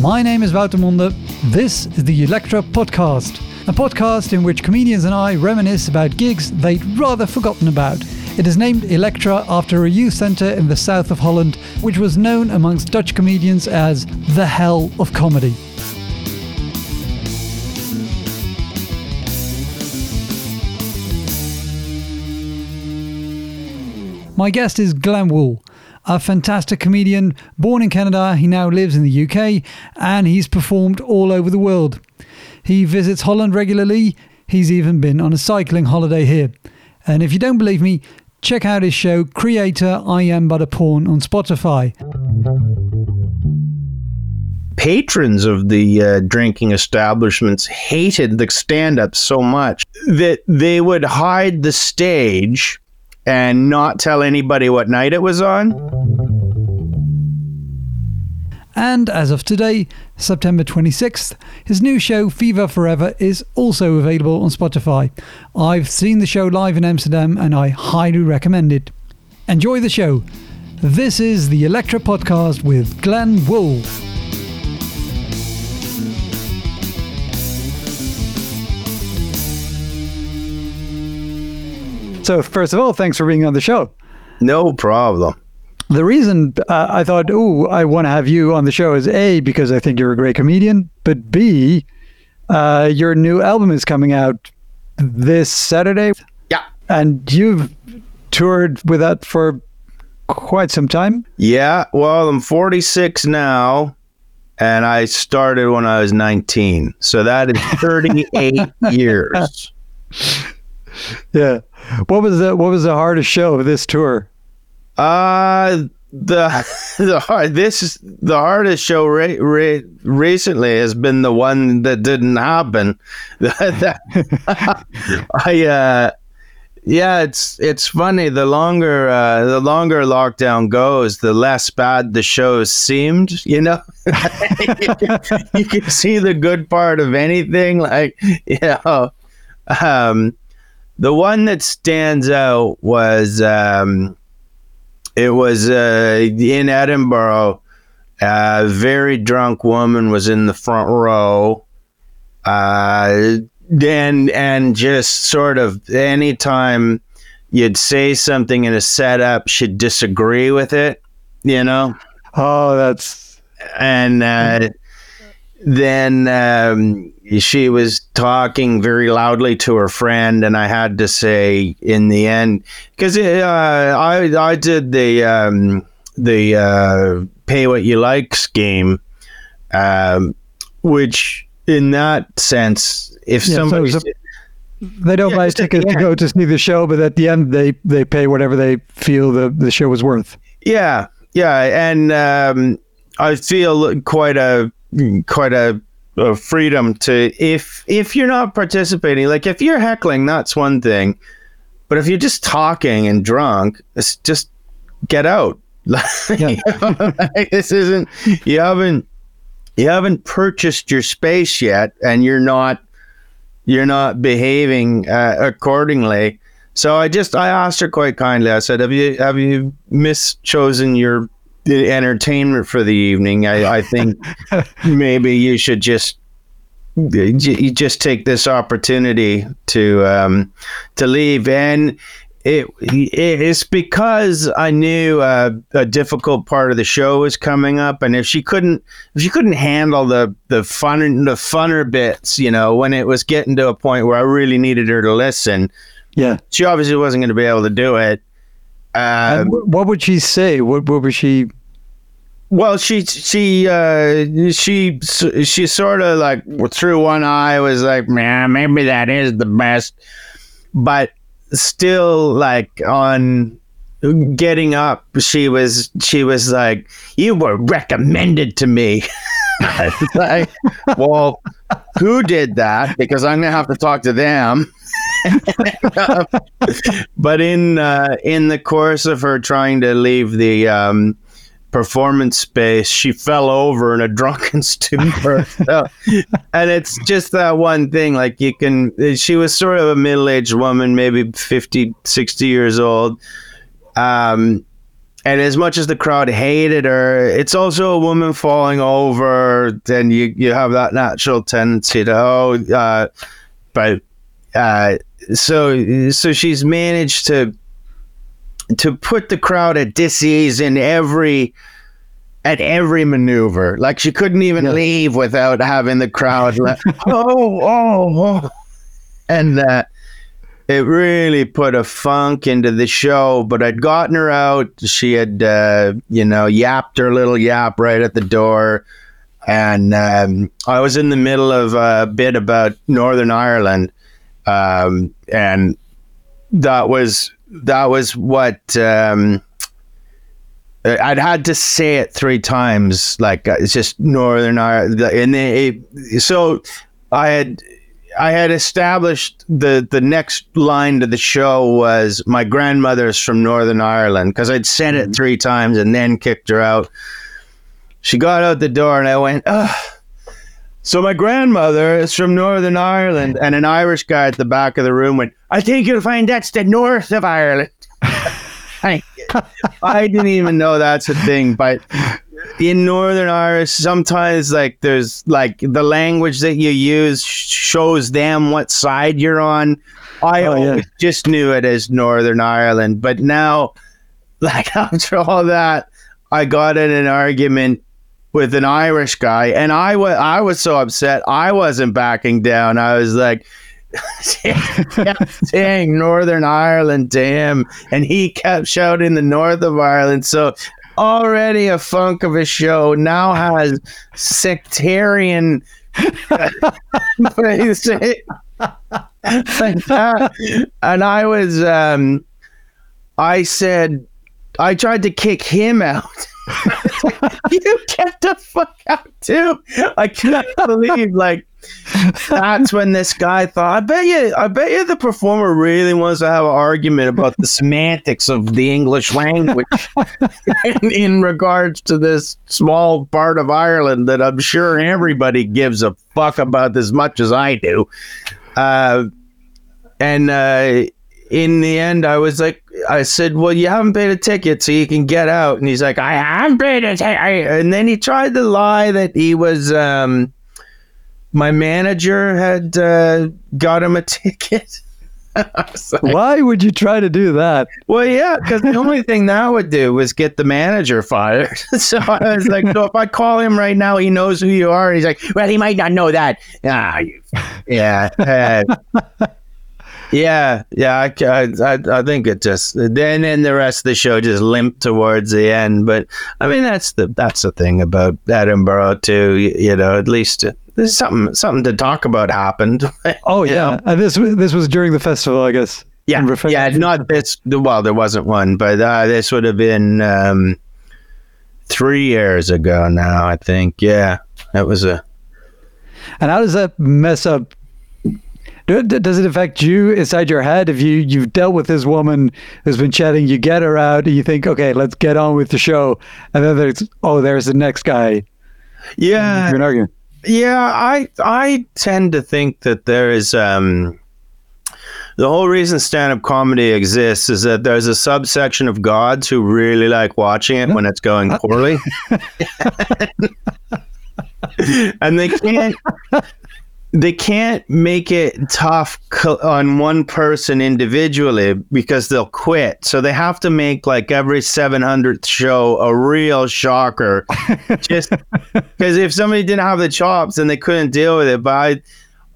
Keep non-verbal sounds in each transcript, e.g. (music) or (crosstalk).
My name is Wouter Monde. This is the Electra Podcast, a podcast in which comedians and I reminisce about gigs they'd rather forgotten about. It is named Electra after a youth centre in the south of Holland, which was known amongst Dutch comedians as the hell of comedy. My guest is Glenn Wool, a fantastic comedian. Born in Canada, he now lives in the UK and he's performed all over the world. He visits Holland regularly. He's even been on a cycling holiday here. And if you don't believe me, check out his show, Creator I Am But a Pawn, on Spotify. Patrons of the uh, drinking establishments hated the stand up so much that they would hide the stage and not tell anybody what night it was on. And as of today, September 26th, his new show, Fever Forever, is also available on Spotify. I've seen the show live in Amsterdam and I highly recommend it. Enjoy the show. This is the Electra Podcast with Glenn Wool. So, first of all, thanks for being on the show. No problem. The reason uh, I thought, oh, I want to have you on the show is A, because I think you're a great comedian, but B, uh, your new album is coming out this Saturday. Yeah. And you've toured with that for quite some time. Yeah. Well, I'm 46 now, and I started when I was 19. So that is 38 (laughs) years. Yeah. What was the what was the hardest show of this tour? Uh the (laughs) the hard this is the hardest show re, re, recently has been the one that didn't happen. (laughs) I uh yeah, it's it's funny. The longer uh, the longer lockdown goes, the less bad the shows seemed. You know, (laughs) you can see the good part of anything. Like you know, um, the one that stands out was um, it was uh, in Edinburgh. A very drunk woman was in the front row. Uh, and and just sort of anytime you'd say something in a setup, she'd disagree with it. You know. Oh, that's and uh, then um, she was talking very loudly to her friend, and I had to say in the end because uh, I I did the um, the uh, pay what you like scheme, um, which in that sense, if Yeah, somebody a- they don't Yeah, buy tickets to go to see the show, but at the end they they pay whatever they feel the the show was worth. Yeah, yeah, and um, I feel quite a quite a, a freedom to if if you're not participating, like if you're heckling, that's one thing, but if you're just talking and drunk, it's just get out. (laughs) Like, (laughs) this isn't you haven't you haven't purchased your space yet, and you're not you're not behaving uh, accordingly. So I just I asked her quite kindly. I said, "Have you have you mischosen your the entertainment for the evening? I, I think (laughs) maybe you should just you just take this opportunity to um, to leave." And it it's because I knew uh, a difficult part of the show was coming up, and if she couldn't if she couldn't handle the the fun the funner bits, you know, when it was getting to a point where I really needed her to listen Yeah. she obviously wasn't going to be able to do it. Um, what would she say? What what was she? Well, she she uh, she she sort of like through one eye was like, man, maybe that is the best, but still like on getting up, she was she was like, you were recommended to me. (laughs) Like, well, who did that? Because I'm gonna have to talk to them. (laughs) but in uh, in the course of her trying to leave the um, performance space, she fell over in a drunken (laughs) stupor. And it's just that one thing. Like you can, she was sort of a middle aged woman, maybe 50, 60 years old. Um, and as much as the crowd hated her, it's also a woman falling over. Then you you have that natural tendency to oh, uh, but uh, so so she's managed to to put the crowd at disease in every at every maneuver. Like she couldn't even yeah. leave without having the crowd like, (laughs) oh, oh, oh. And uh, it really put a funk into the show. But I'd gotten her out. She had, uh, you know, yapped her little yap right at the door. And um, I was in the middle of a bit about Northern Ireland. Um, and that was that was what um, I'd had to say it three times. Like uh, it's just Northern Ireland, and they, so I had I had established the the next line to the show was my grandmother's from Northern Ireland because I'd said it mm-hmm. three times and then kicked her out. She got out the door and I went, oh. So my grandmother is from Northern Ireland, and an Irish guy at the back of the room went, "I think you'll find that's the north of Ireland." (laughs) I, I didn't even know that's a thing, but in Northern Irish, sometimes like there's like the language that you use shows them what side you're on. I oh, yeah. just knew it as Northern Ireland, but now, (laughs) like after all that, I got in an argument with an Irish guy, and I was I was so upset I wasn't backing down. I was like. (laughs) saying Northern Ireland damn. and he kept shouting the north of Ireland. So already a funk of a show now has sectarian (laughs) and I was um I said I tried to kick him out. (laughs) (laughs) you get the fuck out too. I cannot believe like that's when this guy thought, I bet you, I bet you the performer really wants to have an argument about the semantics of the English language in, (laughs) in, regards to this small part of Ireland that I'm sure everybody gives a fuck about as much as I do. Uh, and uh, in the end, I was like, I said, "Well, you haven't paid a ticket, so you can get out." And he's like, "I haven't paid a ticket." And then he tried to lie that he was. Um, my manager had uh, got him a (laughs) ticket. like, Why would you try to do that? Well, yeah, because the only thing that would do was get the manager fired. (laughs) so I was like, so if I call him right now, he knows who you are. He's like, well, he might not know that. Ah, you, (laughs) yeah. Uh, yeah, yeah, I, I, I think it just then and the rest of the show just limped towards the end. But I mean, that's the that's the thing about Edinburgh too. You, you know, at least there's something something to talk about happened. (laughs) oh yeah, and this this was during the festival, I guess. Yeah, yeah, not this. Well, there wasn't one, but uh, this would have been um, three years ago now. I think. Yeah, that was a. And how does that mess up? Does it affect you inside your head if you you've dealt with this woman who's been chatting? You get her out, and you think, okay, let's get on with the show, and then there's oh, there's the next guy. Yeah, you're. Yeah, I I tend to think that there is um, the whole reason stand-up comedy exists is that there's a subsection of gods who really like watching it when it's going poorly. (laughs) (laughs) and they can't they can't make it tough on one person individually because they'll quit. So they have to make like every 700th show a real shocker. (laughs) just because if somebody didn't have the chops then they couldn't deal with it. But I,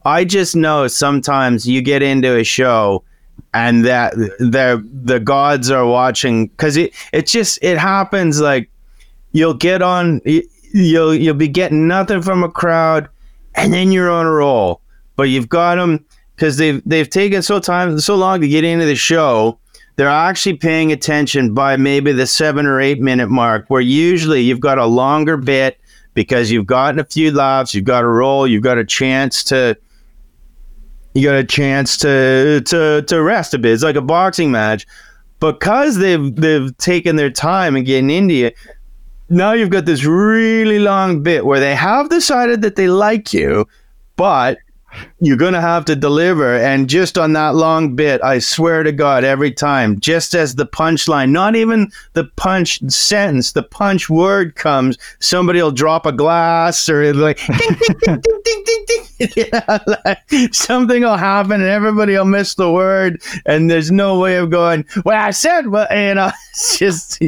I just know sometimes you get into a show and that the the gods are watching because it it just it happens like you'll get on you'll you'll be getting nothing from a crowd and then you're on a roll. But you've got them because they've they've taken so time so long to get into the show. They're actually paying attention by maybe the seven or eight minute mark, where usually you've got a longer bit because you've gotten a few laughs, you've got a roll, you've got a chance to you got a chance to to to rest a bit. It's like a boxing match. Because they've they've taken their time and getting into it, now you've got this really long bit where they have decided that they like you, but you're gonna have to deliver. And just on that long bit, I swear to God, every time, just as the punchline, not even the punch sentence, the punch word comes, somebody will drop a glass or like, (laughs) ding, ding, ding, ding, ding. (laughs) Like, something will happen and everybody will miss the word, and there's no way of going. Well, I said, well, you know, (laughs) it's just,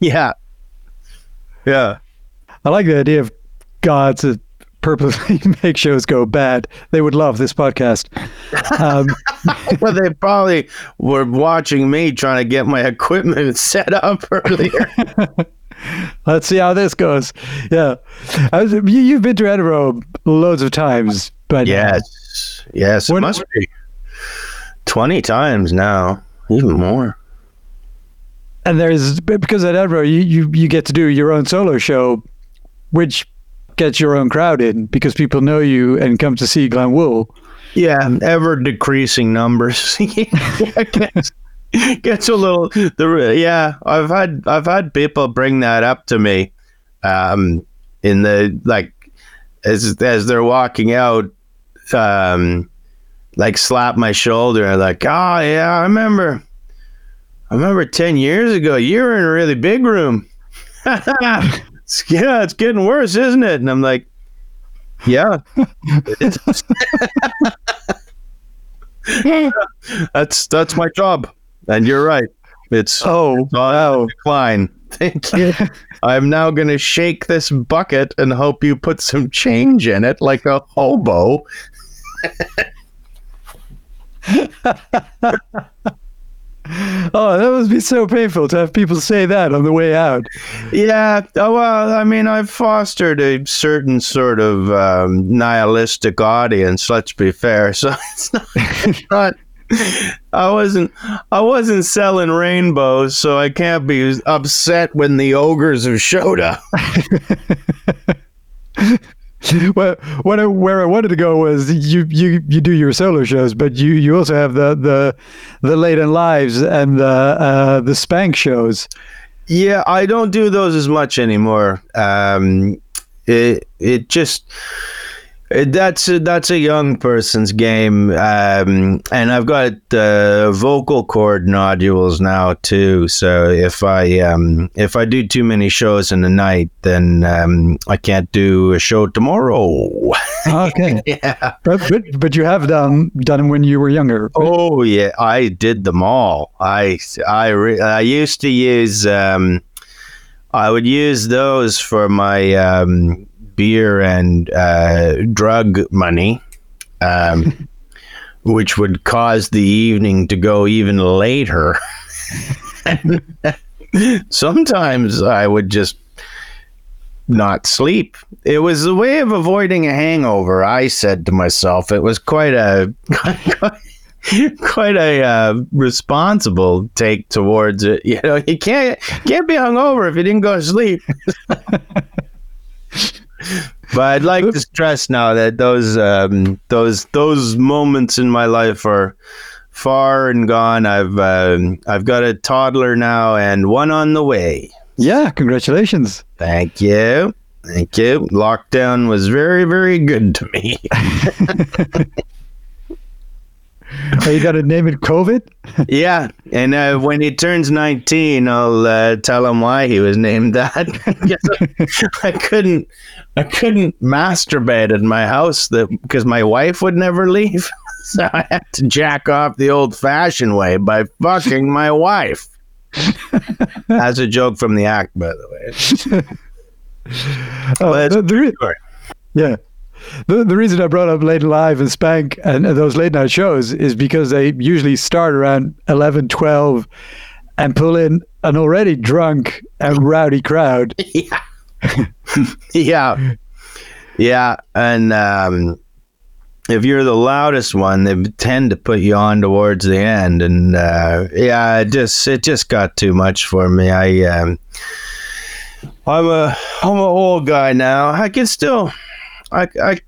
yeah, yeah. I like the idea of gods that purposely (laughs) make shows go bad. They would love this podcast. Um, (laughs) well, they probably were watching me trying to get my equipment (laughs) set up earlier. Let's see how this goes. Yeah, was, you, have been to Edinburgh loads of times, but yes, yes, it must be twenty times now, even more. And there's because at Edinburgh you, you you get to do your own solo show, which gets your own crowd in because people know you and come to see Glenn Wool. Yeah, ever decreasing numbers. (laughs) gets, gets a little the yeah. I've had I've had people bring that up to me, um, in the like as as they're walking out, um, like slap my shoulder like, oh yeah, I remember. I remember ten years ago you were in a really big room. (laughs) yeah, it's getting worse, isn't it? And I'm like, yeah. (laughs) that's that's my job. And you're right. It's oh it's wow. decline. Thank you. (laughs) I'm now gonna shake this bucket and hope you put some change in it like a hobo. (laughs) oh, that must be so painful to have people say that on the way out. Yeah. Oh, well, I mean, I've fostered a certain sort of um, nihilistic audience. Let's be fair. (laughs) So it's not. It's not I wasn't. I wasn't selling rainbows, so I can't be upset when the ogres have showed up. (laughs) (laughs) well, what I, where I wanted to go was you, you, you do your solo shows, but you, you also have the the the Late 'n' Lives and the uh, the spank shows. Yeah, I don't do those as much anymore. Um, it it just that's a, that's a young person's game, um, and I've got uh, vocal cord nodules now too. So if I um, if I do too many shows in the night, then um, I can't do a show tomorrow. (laughs) okay, (laughs) yeah, but, but, but you have done done them when you were younger. Right? Oh yeah, I did them all. I I re- I used to use. Um, I would use those for my um, beer and uh, drug money, um, (laughs) which would cause the evening to go even later. (laughs) Sometimes I would just not sleep. It was a way of avoiding a hangover. I said to myself, it was quite a (laughs) quite a uh, responsible take towards it. You know, you can't can't be hungover if you didn't go to sleep but I'd like to stress now that those um, those those moments in my life are far and gone. I've um, I've got a toddler now and one on the way. Yeah, congratulations. Thank you. Thank you. Lockdown was very very good to me. (laughs) (laughs) (laughs) oh, you got to name it COVID? (laughs) yeah. And uh, when he turns 19, I'll uh, tell him why he was named that. (laughs) I couldn't, I couldn't masturbate in my house because my wife would never leave. so I had to jack off the old fashioned way by fucking my wife. That's a joke from the act, by the way. oh, the, the, yeah. The, the reason I brought up Late Live and Spank and those late night shows is because they usually start around 11, 12 and pull in an already drunk and rowdy crowd. (laughs) Yeah. yeah. Yeah. And um, if you're the loudest one, they tend to put you on towards the end. And uh, yeah, it just it just got too much for me. I um, I'm a I'm an old guy now. I can still I, I,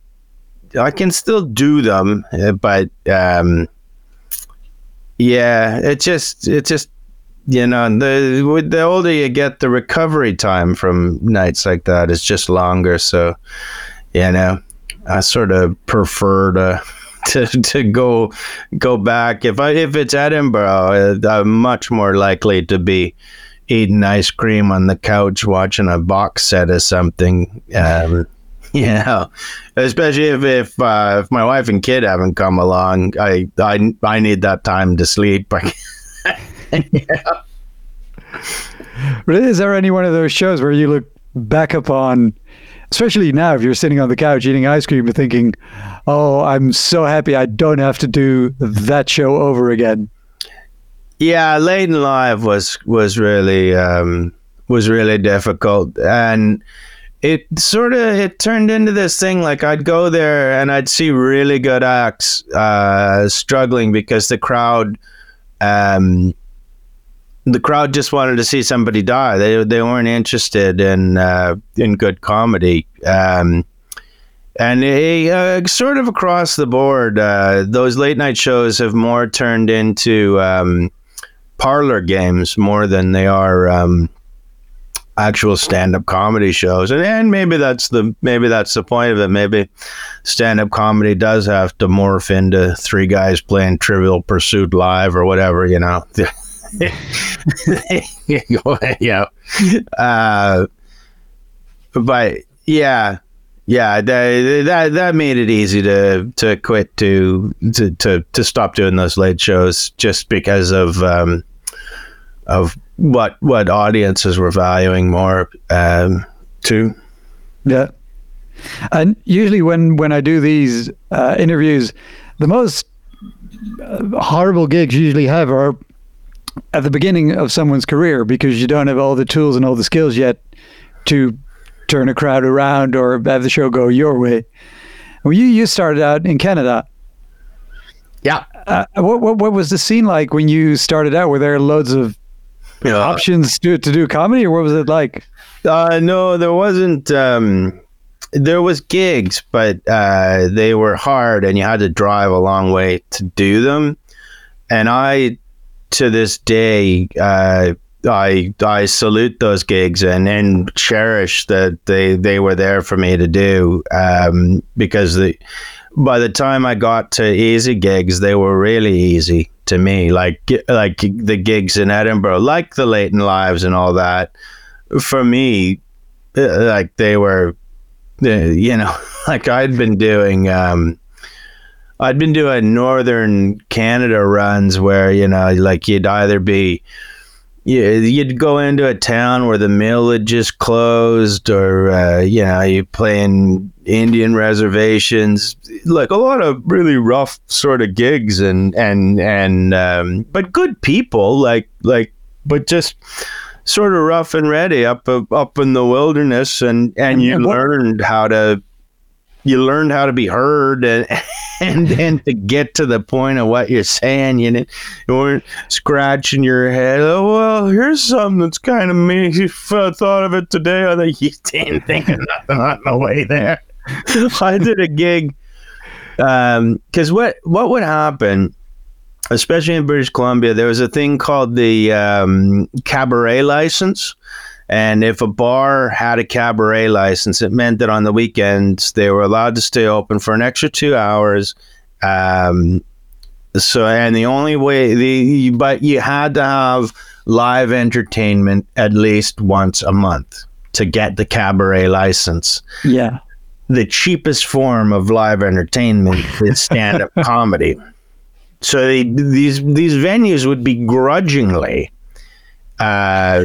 I can still do them, uh, but um, yeah, it just it just you know the the older you get, the recovery time from nights like that is just longer. So you know, I sort of prefer to (laughs) to, to go go back if I if it's Edinburgh, I'm much more likely to be eating ice cream on the couch watching a box set or something. Um, (laughs) yeah, especially if if, uh, if my wife and kid haven't come along, I I I need that time to sleep. (laughs) yeah. But Is there any one of those shows where you look back upon, especially now, if you're sitting on the couch eating ice cream and thinking, "Oh, I'm so happy I don't have to do that show over again." Yeah, Late Live was was really um, was really difficult, and it sort of it turned into this thing. Like I'd go there and I'd see really good acts uh, struggling because the crowd. Um, the crowd just wanted to see somebody die. They they weren't interested in uh, in good comedy. Um, and it, uh, sort of across the board, uh, those late night shows have more turned into um, parlor games more than they are um, actual stand-up comedy shows. And, and maybe that's the maybe that's the point of it. Maybe stand-up comedy does have to morph into three guys playing Trivial Pursuit live or whatever. You know. (laughs) yeah. Uh, but yeah, yeah, that, that that made it easy to to quit to to to, to stop doing those late shows just because of um, of what what audiences were valuing more um, too. Yeah, and usually when when I do these uh, interviews, the most uh, horrible gigs usually have are at the beginning of someone's career because you don't have all the tools and all the skills yet to turn a crowd around or have the show go your way. Well, you you started out in Canada. Yeah. Uh, what, what what was the scene like when you started out? Were there loads of yeah. options to to do comedy, or what was it like? Uh, no, there wasn't. Um, there was gigs, but uh, they were hard, and you had to drive a long way to do them. And I to this day, uh, I I salute those gigs and, and cherish that they, they were there for me to do um, because the, by the time I got to easy gigs, they were really easy to me. Like like the gigs in Edinburgh, like the Late 'n' Lives and all that. For me, uh, like they were, uh, you know, (laughs) like I'd been doing. Um, I'd been doing northern Canada runs where you know, like you'd either be yeah, you'd go into a town where the mill had just closed, or uh, you know, you playing Indian reservations, like a lot of really rough sort of gigs, and and and um, but good people, like like, but just sort of rough and ready up up in the wilderness, and and you learned how to you learned how to be heard and (laughs) and then to get to the point of what you're saying you, you weren't scratching your head. Oh well here's something that's kind of me. You thought of it today. I think (laughs) you didn't think of nothing on the way there. (laughs) I did a gig because um, what what would happen especially in british columbia there was a thing called the um, cabaret license and if a bar had a cabaret license, it meant that on the weekends they were allowed to stay open for an extra two hours. Um, so, and the only way the but you had to have live entertainment at least once a month to get the cabaret license. Yeah. The cheapest form of live entertainment is stand-up (laughs) comedy. So they, these these venues would begrudgingly uh,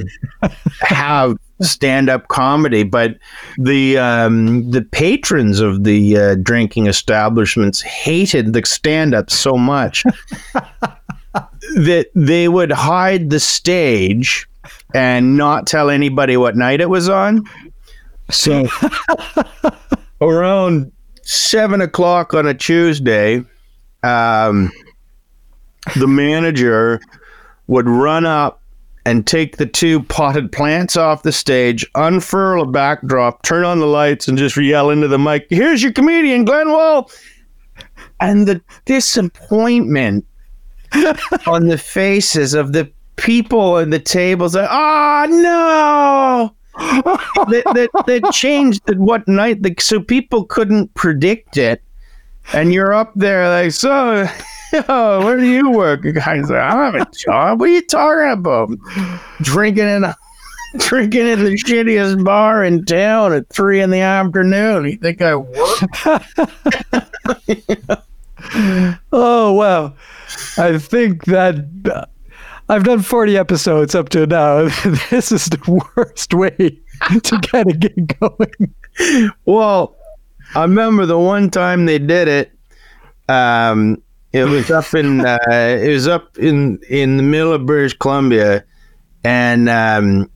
have stand up comedy, but the um, the patrons of the uh, drinking establishments hated the stand up so much (laughs) that they would hide the stage and not tell anybody what night it was on. So (laughs) around seven o'clock on a Tuesday, um, the manager would run up and take the two potted plants off the stage, unfurl a backdrop, turn on the lights, and just yell into the mic, Here's your comedian, Glenn Wool. And the disappointment (laughs) on the faces of the people at the tables, like, Oh, ah, no. that, that, that changed at what night, like, so people couldn't predict it. And you're up there like, so, (laughs) where do you work? The guy's like, I have a job. What are you talking about? Drinking in a (laughs) drinking at the shittiest bar in town at three in the afternoon. You think I work? (laughs) oh wow! I think that uh, I've done forty episodes up to now. this is the worst way to get a gig going. Well, I remember the one time they did it. Um, it was up in (laughs) uh, it was up in in the middle of British Columbia, and um,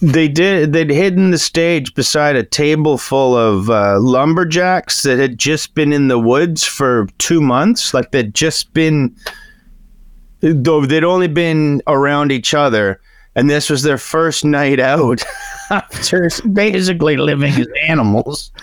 they did they'd hidden the stage beside a table full of uh, lumberjacks that had just been in the woods for two months, like they'd just been though they'd only been around each other, and this was their first night out (laughs) after basically living as animals. (laughs)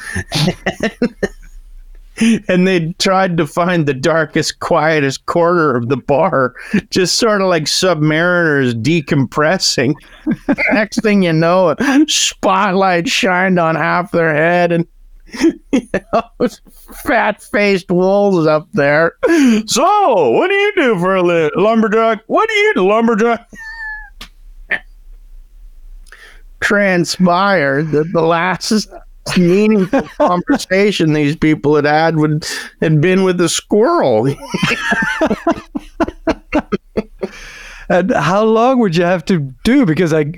and they tried to find the darkest, quietest corner of the bar, just sort of like submariners decompressing. (laughs) Next thing you know, a spotlight shined on half their head, and you know, fat faced wolves up there. So, what do you do for a li- lumberjack? What do you do, lumberjack? Transpired that the last meaningful (laughs) conversation these people had had would had been with a squirrel. (laughs) and how long would you have to do? Because I,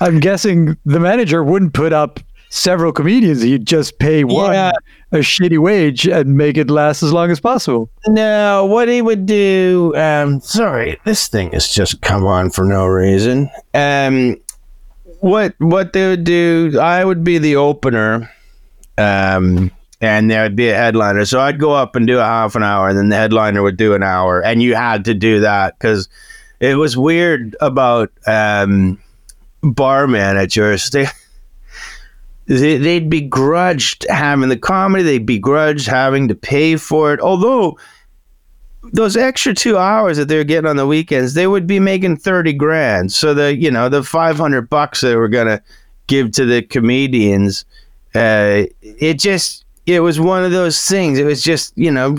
I'm guessing the manager wouldn't put up several comedians. He'd just pay one Yeah. a shitty wage and make it last as long as possible. No, what he would do. Um, sorry, this thing has just come on for no reason. Um, what what they would do? I would be the opener, um, and there would be a headliner. So I'd go up and do a half an hour, and then the headliner would do an hour, and you had to do that because it was weird about um, bar managers. (laughs) They they, they'd begrudged having the comedy. They begrudged having to pay for it. Although those extra two hours that they're getting on the weekends, they would be making thirty grand. So the you know the five hundred bucks they were gonna give to the comedians, uh, it just it was one of those things. It was just you know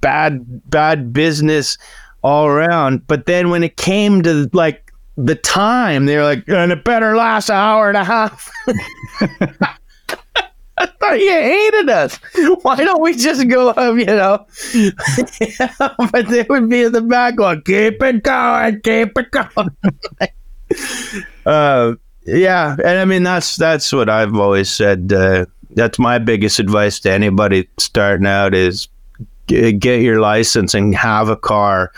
bad bad business all around. But then when it came to like the time, they were like, and it better last an hour and a half. (laughs) (laughs) I thought you hated us. Why don't we just go up, you know? (laughs) but they would be in the back going, keep it going, keep it going. (laughs) uh, yeah, and I mean that's that's what I've always said. Uh, that's my biggest advice to anybody starting out is g- get your license and have a car.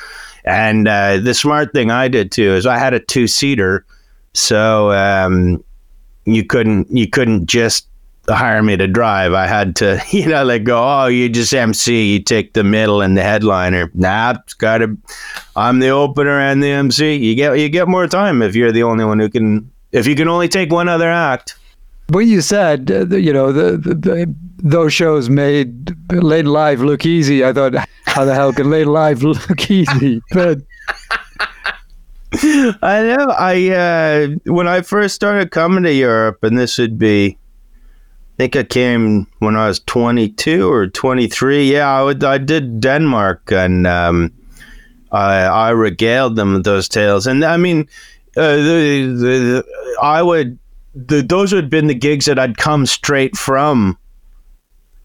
And uh, the smart thing I did too is I had a two seater, so um, you couldn't you couldn't just hire me to drive. I had to, (laughs) you know, like go, oh, you just MC, you take the middle and the headliner. Nah, it's gotta I'm the opener and the MC. You get you get more time if you're the only one who can if you can only take one other act. When you said, uh, the- you know, the, the, the those shows made Late Live look easy, I thought, how the hell can Late Live (laughs) look easy? But (laughs) I know. I uh, when I first started coming to Europe, and this would be, think I came when I was 22 or 23. Yeah, I, would, I did Denmark, and um, I, I regaled them with those tales. And I mean, uh, the, the, the, I would those would been the gigs that I'd come straight from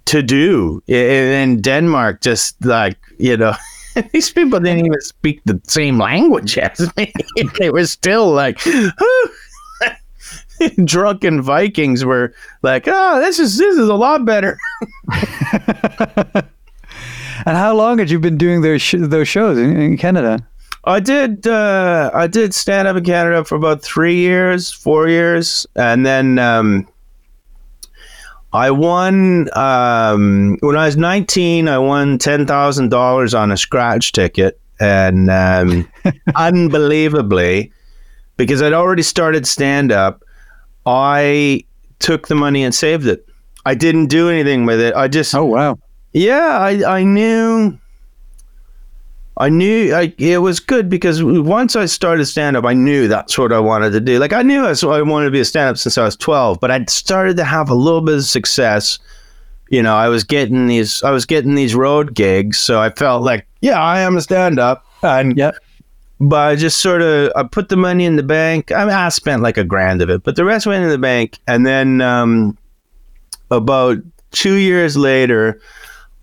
to do in, in Denmark. Just like you know. (laughs) These people didn't even speak the same language as me. (laughs) they were still like, (laughs) drunken Vikings were like, "Oh, this is this is a lot better." (laughs) (laughs) and how long had you been doing those sh- those shows in, in Canada? I did uh, I did stand up in Canada for about three years, four years, and then um, I won um, when I was nineteen. I won ten thousand dollars on a scratch ticket, and um, unbelievably, because I'd already started stand up, I took the money and saved it. I didn't do anything with it. I just Oh wow! yeah, I, I knew I knew I, it was good because once I started stand up, I knew that's what I wanted to do. Like I knew I, I wanted to be a stand up since I was 12, but I'd started to have a little bit of success. You know, I was getting these, I was getting these road gigs. So I felt like, yeah, I am a stand up. And Yep. But I just sort of I put the money in the bank. I mean, I spent like a grand of it, but the rest went in the bank. And then um, about two years later,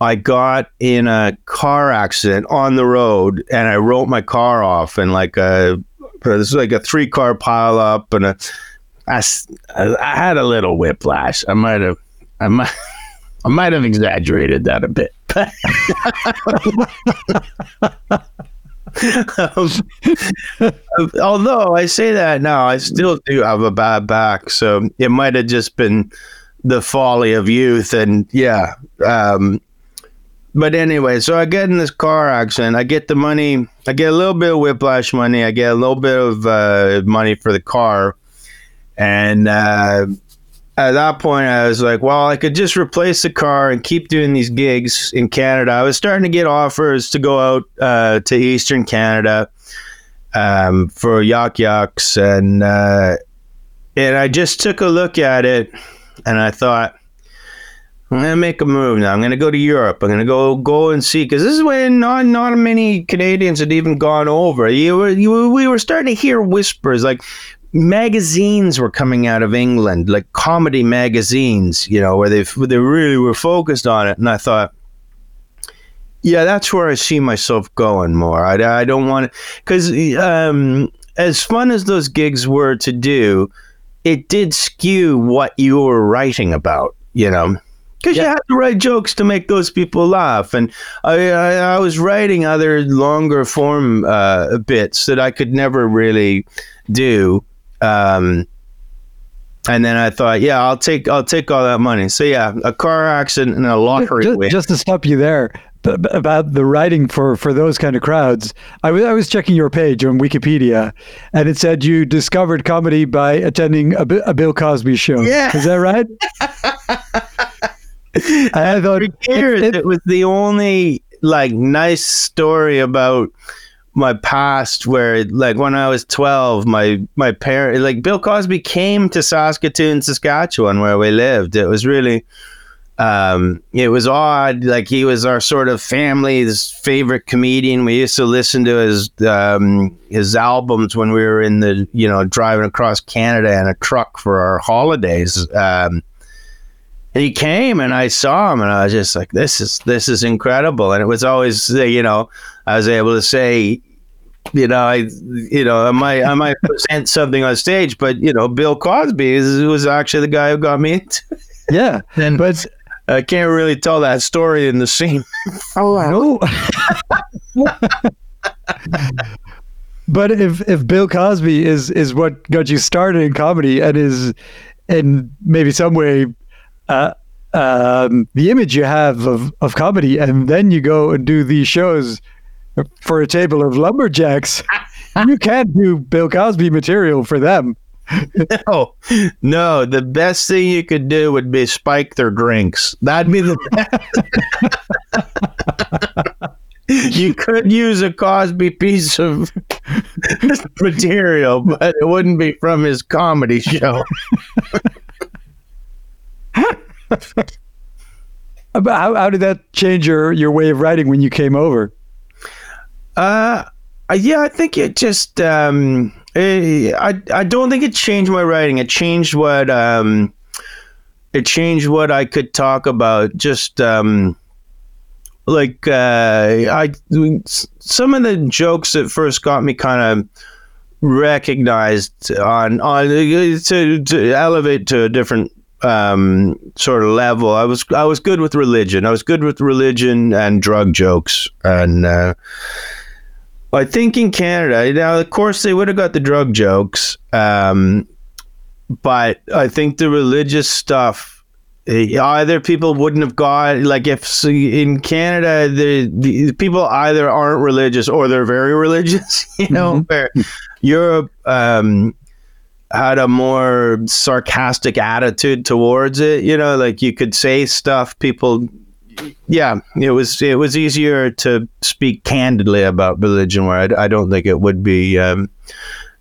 I got in a car accident on the road, and I wrote my car off And like a this is like a three car pile up, and a I, I had a little whiplash. I might have I might (laughs) I might have exaggerated that a bit. (laughs) (laughs) (laughs) Um, (laughs) although I say that now, I still do have a bad back, so it might have just been the folly of youth, and yeah. Um, but anyway, so I get in this car accident. I get the money. I get a little bit of whiplash money. I get a little bit of uh, money for the car, and uh, at that point, I was like, well, I could just replace the car and keep doing these gigs in Canada. I was starting to get offers to go out uh, to Eastern Canada um, for Yuk Yuk's, and uh, and I just took a look at it, and I thought, I'm gonna make a move now. I'm gonna go to Europe. I'm gonna go go and see because this is when not not many Canadians had even gone over. You were you we were starting to hear whispers like magazines were coming out of England, like comedy magazines, you know, where they they really were focused on it. And I thought, yeah, that's where I see myself going more. I, I don't want to because um, as fun as those gigs were to do, it did skew what you were writing about, you know. Because you Yeah. had to write jokes to make those people laugh, and I, I, I was writing other longer form uh, bits that I could never really do. Um, and then I thought, yeah, I'll take I'll take all that money. So yeah, a car accident and a lottery just, win. just to stop you there about the writing for for those kind of crowds I was I was checking your page on wikipedia and it said you discovered comedy by attending a, a bill cosby show Yeah. is that right (laughs) i thought For years, it- it, was the only like nice story about my past where like when I was 12 my my parent like Bill Cosby came to Saskatoon Saskatchewan where we lived. It was really um it was odd. Like he was our sort of family's favorite comedian. We used to listen to his um his albums when we were in the you know driving across Canada in a truck for our holidays. Um he came and I saw him and I was just like, this is this is incredible. And it was always you know I was able to say, you know I you know I might I might (laughs) present something on stage, but you know Bill Cosby is, was actually the guy who got me. Into, yeah (laughs) and but I can't really tell that story in the same. (laughs) Oh, no but if if bill cosby is is what got you started in comedy and is in maybe some way uh, um, the image you have of, of comedy, and then you go and do these shows for a table of lumberjacks. (laughs) you can't do Bill Cosby material for them. No, no. The best thing you could do would be spike their drinks. That'd be the best. (laughs) you could use a Cosby piece of (laughs) material, but it wouldn't be from his comedy show. How, how did that change your, your way of writing when you came over? Uh, yeah, I think it just. Um, eh, I I don't think it changed my writing. It changed what um, it changed what I could talk about. Just um, like uh, I some of the jokes that first got me kind of recognized on on to to elevate to a different um, sort of level. I was I was good with religion. I was good with religion and drug jokes and. Uh, I think in Canada, now of course they would have got the drug jokes, um, but I think the religious stuff eh, either people wouldn't have got like if in Canada the, the people either aren't religious or they're very (laughs) religious, you know. Where Europe um, had a more sarcastic attitude towards it, you know, like you could say stuff people yeah, it was it was easier to speak candidly about religion, where I, I don't think it would be um,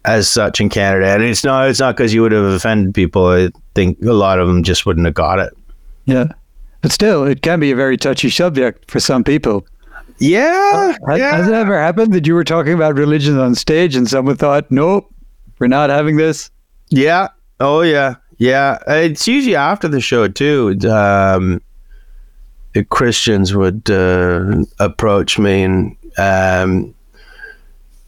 as such in Canada. And it's not it's not because you would have offended people. I think a lot of them just wouldn't have got it. Yeah. But still, it can be a very touchy subject for some people. Yeah, Has, yeah. has it ever happened that you were talking about religion on stage and someone thought, nope, we're not having this? Yeah. Oh yeah. Yeah. It's usually after the show too. Um, the Christians would uh, approach me and um,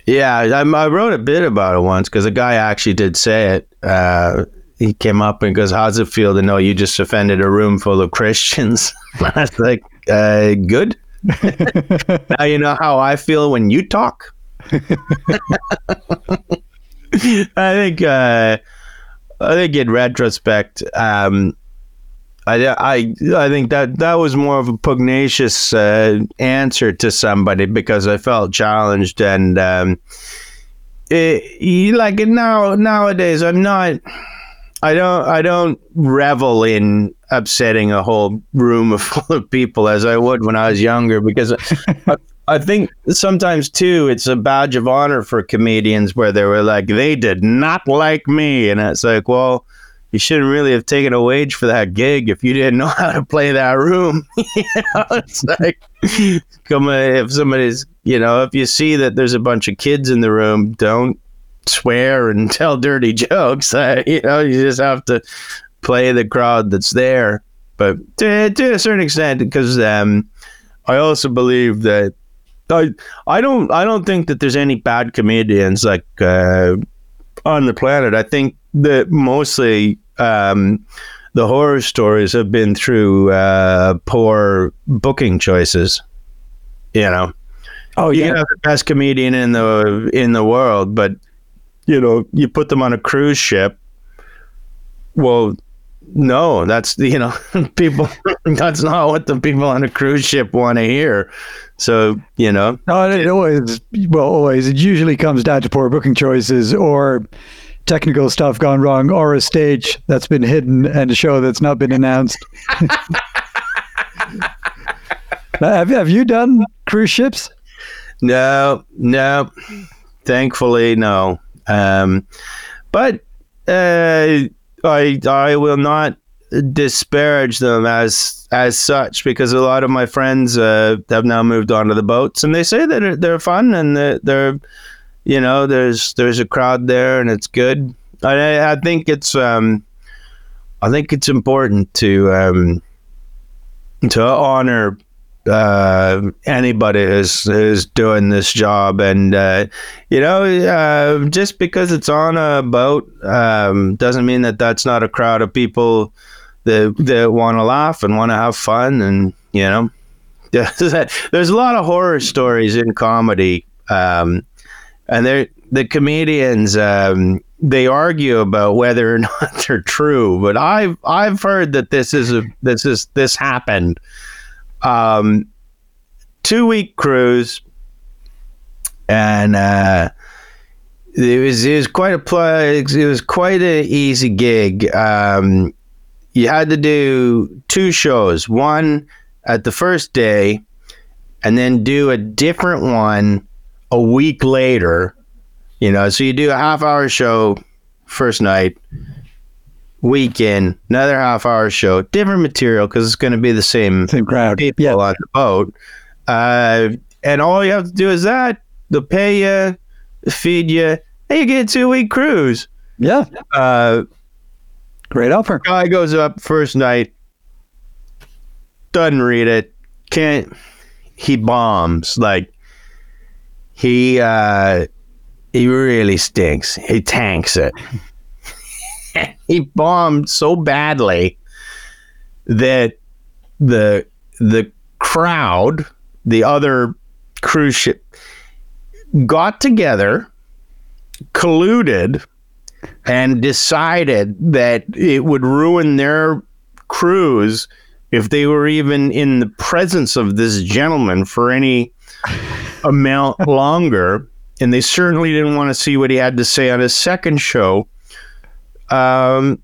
yeah, I, I wrote a bit about it once because a guy actually did say it. Uh, he came up and goes, "How's it feel to know you just offended a room full of Christians?" (laughs) I was like, uh, "Good." (laughs) now you know how I feel when you talk. (laughs) I think uh, I think in retrospect, um, I, I I think that that was more of a pugnacious uh, answer to somebody because I felt challenged and um, it, like now nowadays I'm not. I don't. I don't revel in upsetting a whole room (laughs) full of people as I would when I was younger because I, (laughs) I think sometimes too it's a badge of honor for comedians where they were like they did not like me and it's like well you shouldn't really have taken a wage for that gig if you didn't (laughs) know how to play that room. (laughs) you know, it's like come on, if somebody's you know if you see that there's a bunch of kids in the room, don't swear and (laughs) tell dirty jokes. Uh, you know, you just have to play the crowd that's there. But to, to a certain extent, because um, I also believe that I I don't I don't think that there's any bad comedians like uh, on the planet. I think that mostly um, the horror stories have been through uh, poor booking choices. You know, Oh, you yeah. can have the best comedian in the in the world, but you know, you put them on a cruise ship. Well, no, that's you know, (laughs) people. (laughs) that's not what the people on a cruise ship want to hear. So you know, No, it always, well, always, it usually comes down to poor booking choices or technical stuff gone wrong or a stage that's been hidden and a show that's not been announced. (laughs) have, have you done cruise ships? No, no. Thankfully, no. Um, but uh, I I will not disparage them as as such because a lot of my friends uh, have now moved on to the boats and they say that they're, fun and they're, they're you know there's there's a crowd there and it's good. I I think it's um I think it's important to um to honor uh, anybody who's, who's doing this job. And, uh, you know, uh, just because it's on a boat um, doesn't mean that that's not a crowd of people that, that want to laugh and want to have fun. And, you know, (laughs) there's a lot of horror stories in comedy. Um, and they're, the comedians, um, they argue about whether or (laughs) not they're true, but I've I've heard that this is a this is this happened um, two week cruise, and uh, it was it was quite a play. It was quite an easy gig. Um, you had to do two shows, one at the first day, and then do a different one a week later. You know, so you do a half hour show first night, weekend, another half hour show, different material because it's going to be the same Same crowd. people Yeah. on the boat. Uh, and all you have to do is that. They'll pay you, feed you, and you get a two week cruise. Yeah. Uh, Great offer. guy goes up first night, doesn't read it, can't. He bombs like he uh, he really stinks. He tanks it. (laughs) he bombed so badly that the the crowd, the other cruise ship, got together, colluded, and decided that it would ruin their cruise if they were even in the presence of this gentleman for any amount longer. And they certainly didn't want to see what he had to say on his second show. Um,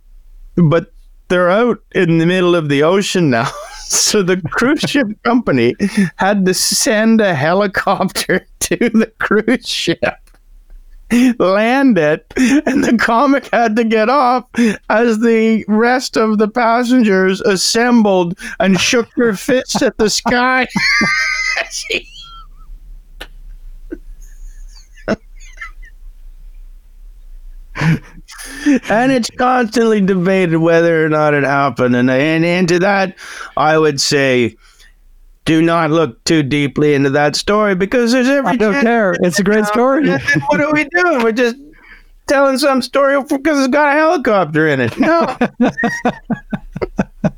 but they're out in the middle of the ocean now. (laughs) so the cruise ship (laughs) company had to send a helicopter (laughs) to the cruise ship, land it, and the comic had to get off as the rest of the passengers assembled and shook their fists at the sky. And it's constantly debated whether or not it happened. And, and and to that, I would say, do not look too deeply into that story because there's every. I don't care. It's a great story. What are we doing? We're just telling some story because it's got a helicopter in it. No, (laughs)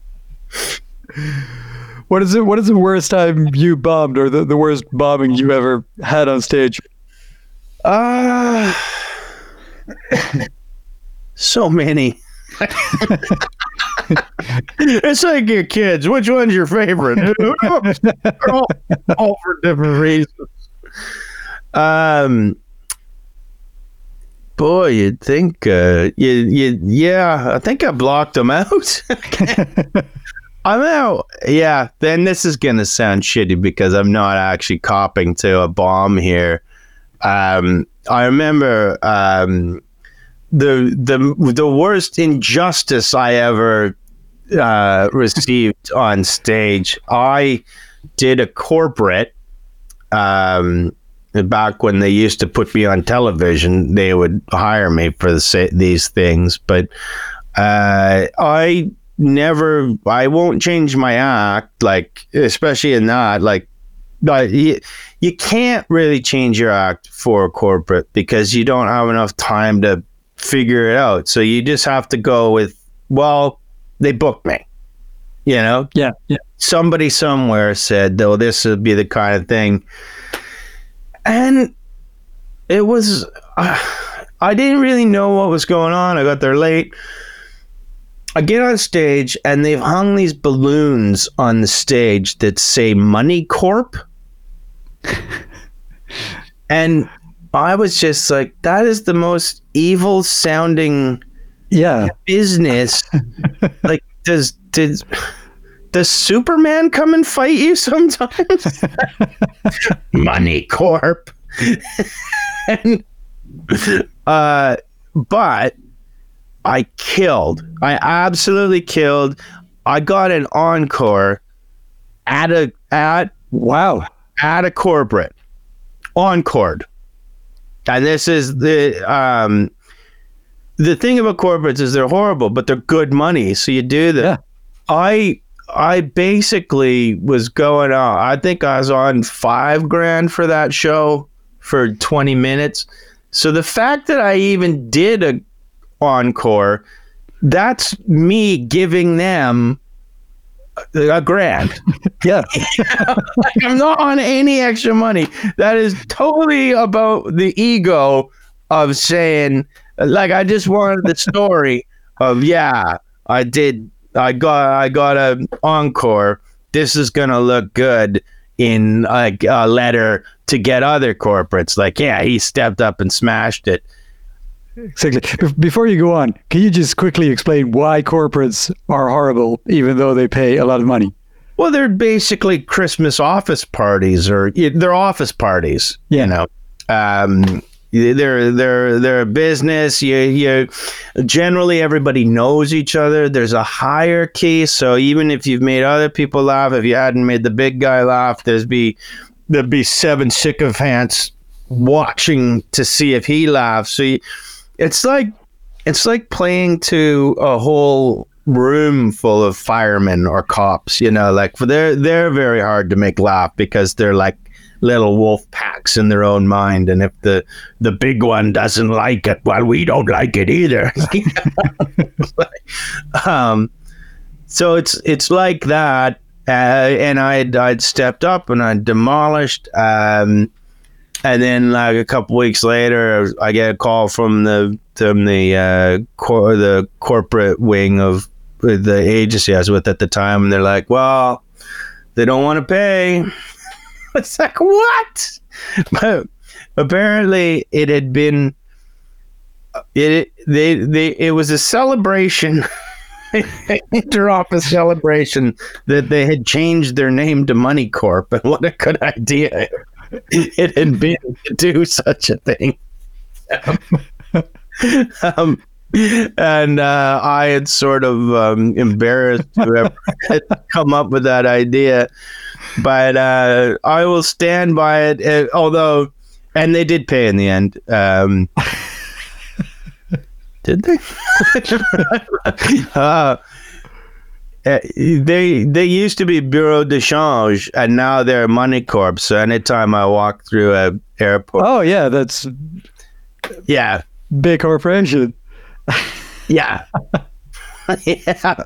What is it? What is the worst time you bombed, or the, the worst bombing you ever had on stage? uh, so many. it's like your kids. Which one's your favorite? All, all for different reasons. Um, boy, you'd think, uh, you, you, yeah, I think I blocked them out. (laughs) I'm out. Yeah, then this is gonna sound shitty because I'm not actually copping to a bomb here. Um, I remember um, the the the worst injustice I ever uh, received on stage. I did a corporate um, back when they used to put me on television. They would hire me for the, these things, but uh, I never. I won't change my act, like especially in that, like. You, you can't really change your act for corporate because you don't have enough time to figure it out. So you just have to go with, well, they booked me. You know, Yeah, yeah. somebody somewhere said, though, this would be the kind of thing. And it was, uh, I didn't really know what was going on. I got there late. I get on stage and they've hung these balloons on the stage that say Money Corp. (laughs) and I was just like, that is the most evil sounding Yeah. business. (laughs) like, does does does Superman come and fight you sometimes? (laughs) Money Corp. and, uh, but I killed. I absolutely killed. I got an encore at a at Wow. at a corporate encored and this is the um the thing about corporates is they're horrible but they're good money so you do that Yeah. i i basically was going on i think i was on five grand for that show for 20 minutes so the fact that i even did a encore that's me giving them a, grand Yeah. (laughs) like, I'm not on any extra money. That is totally about the ego of saying, like, I just wanted the story of, yeah, I did, I got, I got a encore. This is gonna look good in like a letter to get other corporates. Like, yeah, he stepped up and smashed it. Exactly. Bef- Before you go on, can you just quickly explain why corporates are horrible, even though they pay a lot of money? Well, they're basically Christmas office parties, or they're office parties. Yeah. You know, um, they're they're they're a business. You you generally everybody knows each other. There's a hierarchy, so even if you've made other people laugh, if you hadn't made the big guy laugh, there's be there'd be seven sycophants watching to see if he laughs. So you, it's like it's like playing to a whole room full of firemen or cops you know like they're they're very hard to make laugh because they're like little wolf packs in their own mind and if the the big one doesn't like it well we don't like it either. (laughs) Um so it's it's like that uh, and I'd I'd stepped up and I demolished um and then like a couple weeks later I get a call from the from the uh cor- the corporate wing of the agency I was with at the time and they're like well they don't want to pay. (laughs) It's like what? (laughs) But apparently it had been it they they it was a celebration (laughs) interoffice celebration that they had changed their name to Money Corp, and what a good idea (laughs) it had been to do such a thing. (laughs) um, and uh, I had sort of um, embarrassed whoever (laughs) had come up with that idea, but uh, I will stand by it. uh, although, and they did pay in the end. Um, did they? uh, uh, they they used to be Bureau de Change, and now they're Money Corp. So anytime I walk through a airport, Oh yeah, that's yeah, big corporation. (laughs) yeah, yeah.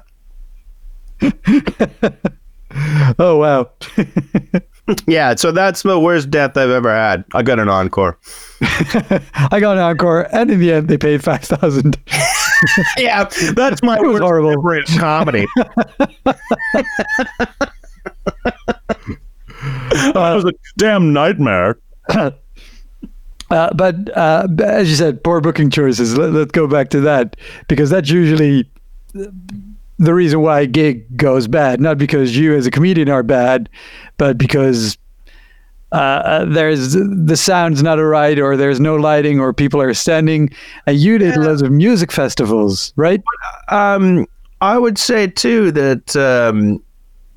(laughs) Oh wow. (laughs) Yeah, so that's the worst death I've ever had. I got an encore. I got an encore, and in the end, they paid five thousand. (laughs) Yeah, that's my It was worst horrible. in comedy. (laughs) that was a damn nightmare. (coughs) Uh, but uh, as you said, poor booking choices. Let, let's go back to that because that's usually the reason why a gig goes bad. Not because you as a comedian are bad, but because uh, uh, there's the sound's not right, or there's no lighting, or people are standing. And you did loads of music festivals, right? Um, I would say too that um,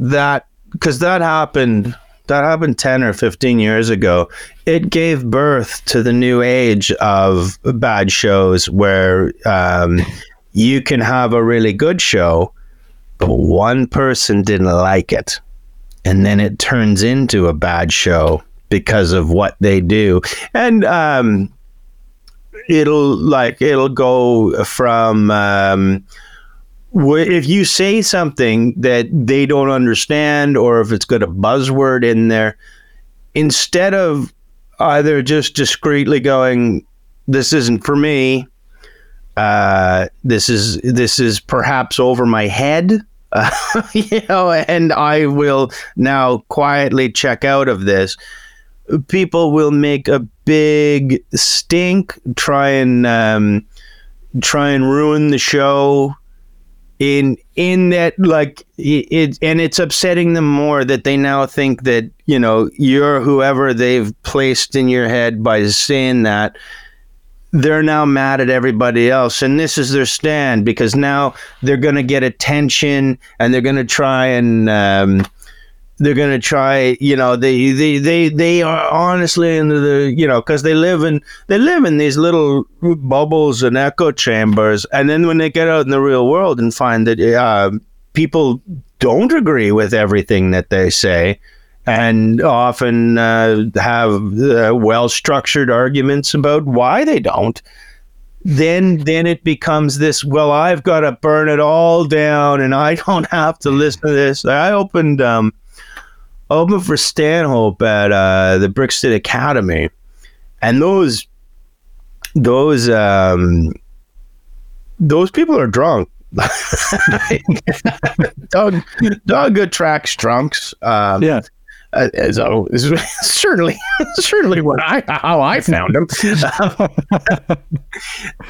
that because that happened that happened 10 or 15 years ago it gave birth to the new age of bad shows where um, you can have a really good show but one person didn't like it and then it turns into a bad show because of what they do. And um, it'll like it'll go from um, if you say something that they don't understand or if it's got a buzzword in there instead of either just discreetly going this isn't for me uh, this is this is perhaps over my head uh, (laughs) you know and i will now quietly check out of this people will make a big stink try and um, try and ruin the show in in that like it, and it's upsetting them more that they now think that you know you're whoever they've placed in your head by saying that. They're now mad at everybody else and this is their stand because now they're going to get attention and they're going to try and um, they're going to try you know they, they they they are honestly in the you know because they live in they live in these little bubbles and echo chambers. And then when they get out in the real world and find that uh, people don't agree with everything that they say and often uh, have uh, well structured arguments about why they don't then then it becomes this well i've got to burn it all down and i (laughs) don't have to listen to this. I opened um opened for stanhope at uh, the brixton academy and those those um those people are drunk (laughs) dog, dog, Doug attracts drunks. Um, Yeah. uh, so this is (laughs) certainly (laughs) certainly what I how I found him.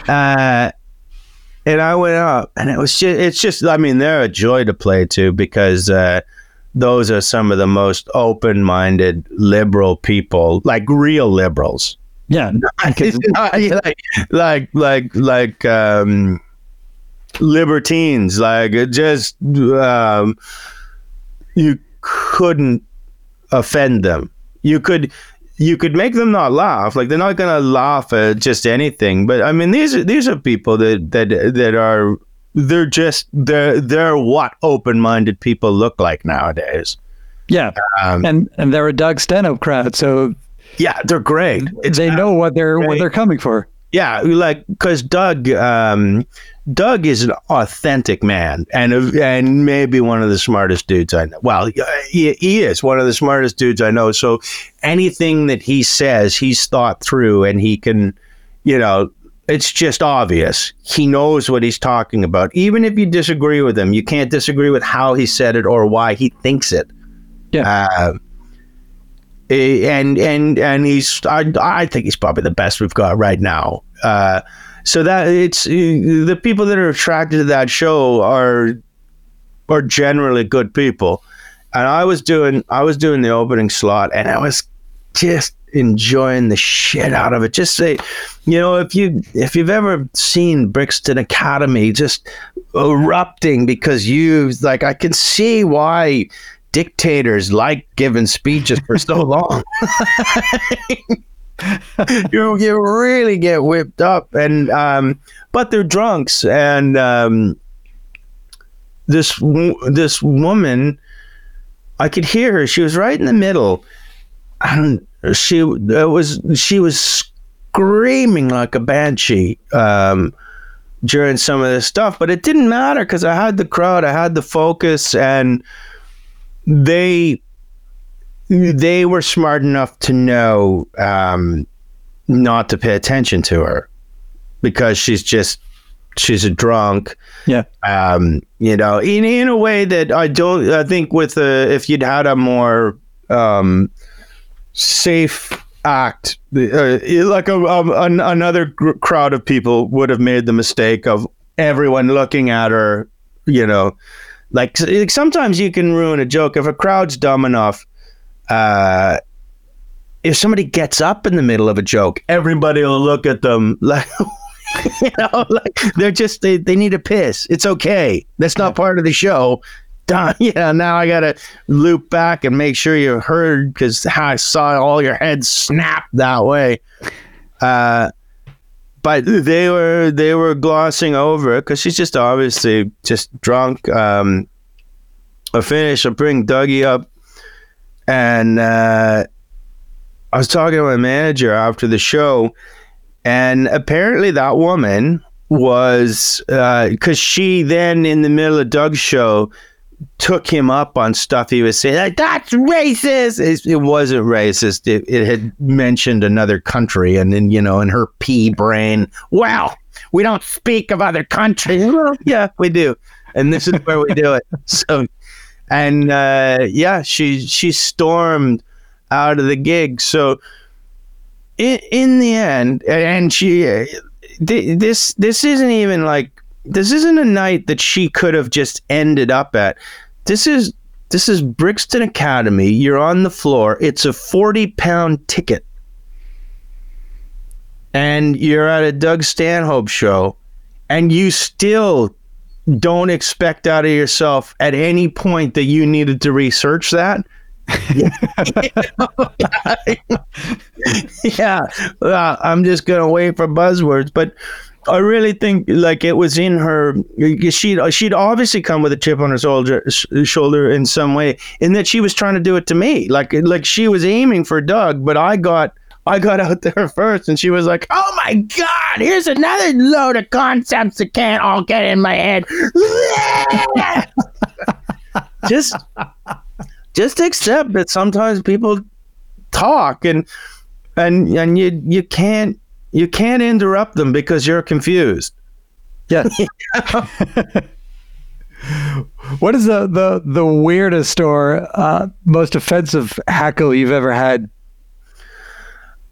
uh, and I went up, and it was just it's just I mean they're a joy to play to because uh, those are some of the most open minded liberal people, like real liberals. Yeah. (laughs) Not (laughs) like like like like um, libertines. Like just um, you couldn't offend them. You could you could make them not laugh. Like they're not gonna laugh at just anything. But I mean these are these are people that that that are they're just they're they're what open minded people look like nowadays. Yeah. Um, And and they're a Doug Stanhope crowd, so yeah, they're great. It's they know what they're what they're coming for. Yeah, like because Doug, um, Doug is an authentic man, and and maybe one of the smartest dudes I know. Well, he, he is one of the smartest dudes I know. So anything that he says, he's thought through, and he can, you know, it's just obvious. He knows what he's talking about. Even if you disagree with him, you can't disagree with how he said it or why he thinks it. Yeah. Uh, eh, and and and he's I, I think he's probably the best we've got right now. Uh, so that it's the people that are attracted to that show are are generally good people. And I was doing I was doing the opening slot, and I was just enjoying the shit out of it. Just say, you know, if you if you've ever seen Brixton Academy just erupting because you like, I can see why dictators like giving speeches for so (laughs) long. (laughs) you you really get whipped up, and um, but they're drunks, and um, this this woman, I could hear her. She was right in the middle, and she was she was screaming like a banshee. Um, during some of this stuff, but it didn't matter because I had the crowd, I had the focus, and they they were smart enough to know um, not to pay attention to her because she's just she's a drunk. Yeah. Um, you know, in in a way that I don't. I think with a if you'd had a more um, safe act, uh, like a, a, an, another gr- crowd of people would have made the mistake of everyone looking at her. You know, like, like sometimes you can ruin a joke if a crowd's dumb enough. Uh, if somebody gets up in the middle of a joke, everybody will look at them (laughs) like, you know, like they're just they, they need a piss. It's okay. That's not part of the show. Done. (laughs) Yeah. Now I gotta loop back and make sure you heard because I saw all your heads snap that way. Uh, but they were they were glossing over because she's just obviously just drunk. Um, I finish. I bring Dougie up, and uh, I was talking to my manager after the show, and apparently that woman was because uh, she then in the middle of Doug's show took him up on stuff. He was saying like that's racist. It, it wasn't racist. It, it, had mentioned another country and then you know in her pea brain well we don't speak of other countries. (laughs) Yeah we do. And this is where we do it. (laughs) So and uh, yeah she she stormed out of the gig. So in, in the end and she this this isn't even like this isn't a night that she could have just ended up at. This is this is Brixton Academy. You're on the floor. It's a 40 pound ticket. And you're at a Doug Stanhope show, and you still don't expect out of yourself at any point that you needed to research that. (laughs) (laughs) yeah, uh, I'm just gonna wait for buzzwords, but I really think like it was in her. She'd uh, she'd obviously come with a chip on her shoulder, shoulder in some way, in that she was trying to do it to me. Like like she was aiming for Doug, but I got I got (laughs) out there first, and she was like, "Oh my god, here's another load of concepts that can't all get in my head." (laughs) just just accept that sometimes people talk and and and you you can't you can't interrupt them because you're confused. Yeah. (laughs) what is the, the, the weirdest or uh, most offensive hackle you've ever had?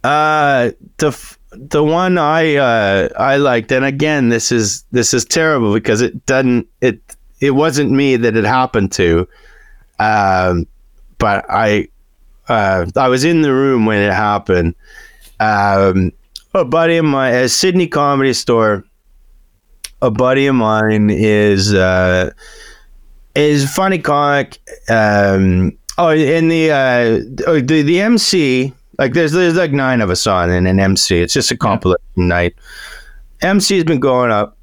Uh, the the one I uh, I liked, and again, this is this is terrible because it doesn't it it wasn't me that it happened to, um, but I uh, I was in the room when it happened. Um, a buddy of mine, a Sydney Comedy Store. A buddy of mine is uh, is funny comic. Um, oh, in the uh, oh, the the MC, like there's there's like nine of us on in an MC. It's just a compilation yeah. night. MC has been going up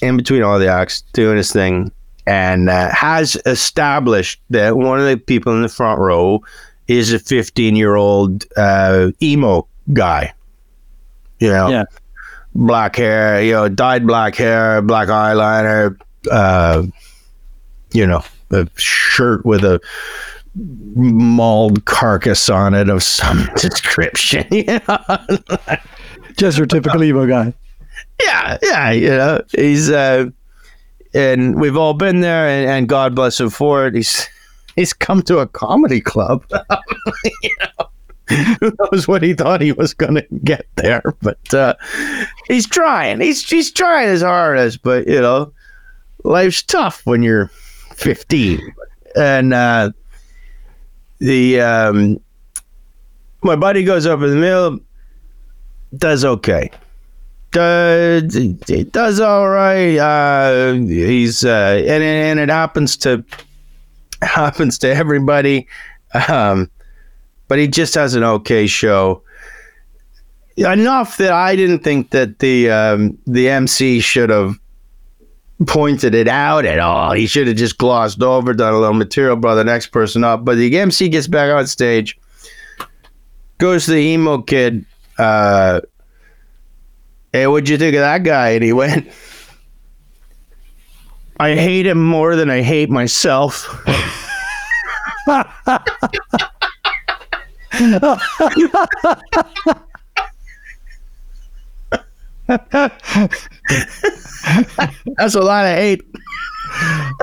in between all the acts, doing his thing, and uh, has established that one of the people in the front row is a 15 year old uh, emo guy you know, yeah. black hair, you know, dyed black hair, black eyeliner, uh, you know, a shirt with a mauled carcass on it of some (laughs) description. You know? (laughs) Just your typical emo guy. Yeah, yeah, you know, he's uh, and we've all been there, and, and God bless him for it. He's (laughs) he's come to a comedy club. you know? (laughs) who knows what he thought he was going to get there? But uh, he's trying. He's he's trying his hardest. But you know, life's tough when you're 15. And uh, the um, my buddy goes in the middle, does okay. Does he does all right. Uh, he's uh, and and it happens to (laughs) happens to everybody. Um, but he just has an okay show. Enough that I didn't think that the um, the MC should have pointed it out at all. He should have just glossed over, done a little material, brought the next person up. But the MC gets back on stage, goes to the emo kid. Uh, hey, what'd you think of that guy? And he went, I hate him more than I hate myself. (laughs) (laughs) (laughs) That's a lot of hate.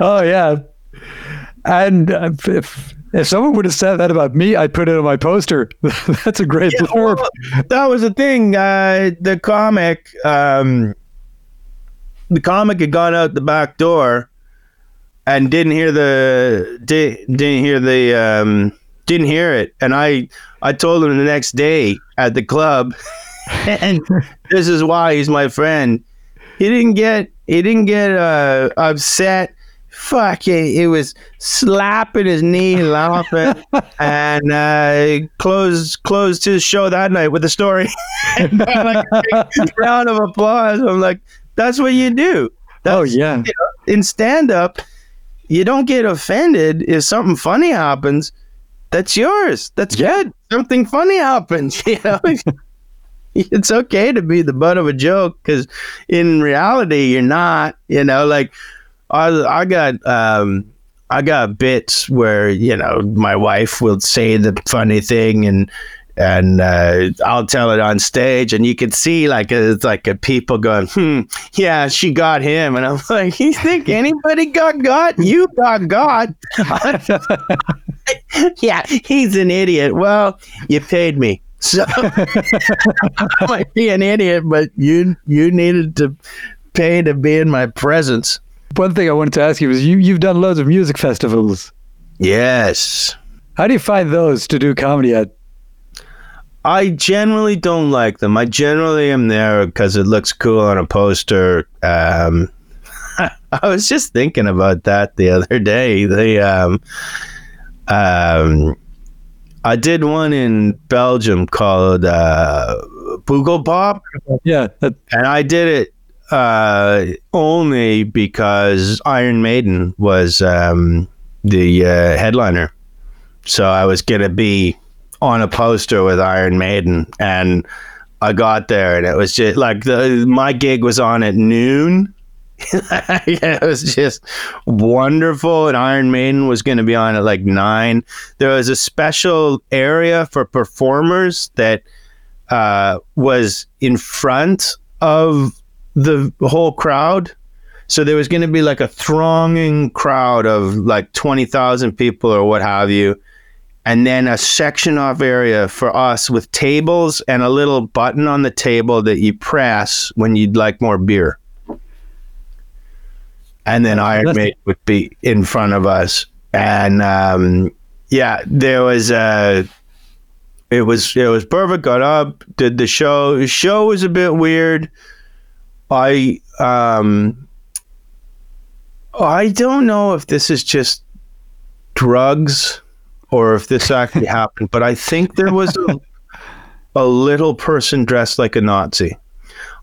Oh yeah, and uh, if if someone would have said that about me, I'd put it on my poster. (laughs) That's a great Yeah, blurb. well, that was the thing. Uh, the comic, um, the comic had gone out the back door and didn't hear the di- didn't hear the um, didn't hear it. And I I told him the next day at the club, and (laughs) (laughs) this is why he's my friend. He didn't get he didn't get uh, upset. Fuck it, he was slapping his knee, (laughs) laughing, and uh, closed closed his show that night with a story. and like round of applause. I'm like, that's what you do. That's, Oh yeah, in stand up, you don't get offended if something funny happens. That's yours. That's Yeah. good. Something funny happens. (laughs) You know, it's okay to be the butt of a joke because in reality, you're not. You know, like I, I got. um I got bits where you know my wife will say the funny thing and and uh, I'll tell it on stage, and you can see like it's like a people going, "Hmm, yeah, she got him," and I'm (laughs) like, "You think anybody got got? You got got? (laughs) (laughs) yeah, he's an idiot. Well, you paid me, so (laughs) I might be an idiot, but you you needed to pay to be in my presence." one thing I wanted to ask you is you you've done loads of music festivals. Yes. How do you find those to do comedy at? I generally don't like them. I generally am there because it looks cool on a poster. Um, (laughs) I was just thinking about that the other day. The um, um, I did one in Belgium called uh, Pop, Yeah, that, and I did it uh, only because Iron Maiden was um, the uh, headliner. So I was gonna be on a poster with Iron Maiden, and I got there, and it was just like the my gig was on at noon. (laughs) it was just wonderful, and Iron Maiden was going to be on at like nine. There was a special area for performers that uh, was in front of the whole crowd. So there was going to be like a thronging crowd of like 20,000 people or what have you. And then a section off area for us with tables and a little button on the table that you press when you'd like more beer. And then Iron That's- Maiden would be in front of us. And um, yeah, there was a it was it was perfect. Got up, did the show. The show was a bit weird. I um I don't know if this is just drugs or if this actually (laughs) happened, but I think there was a, a little person dressed like a Nazi.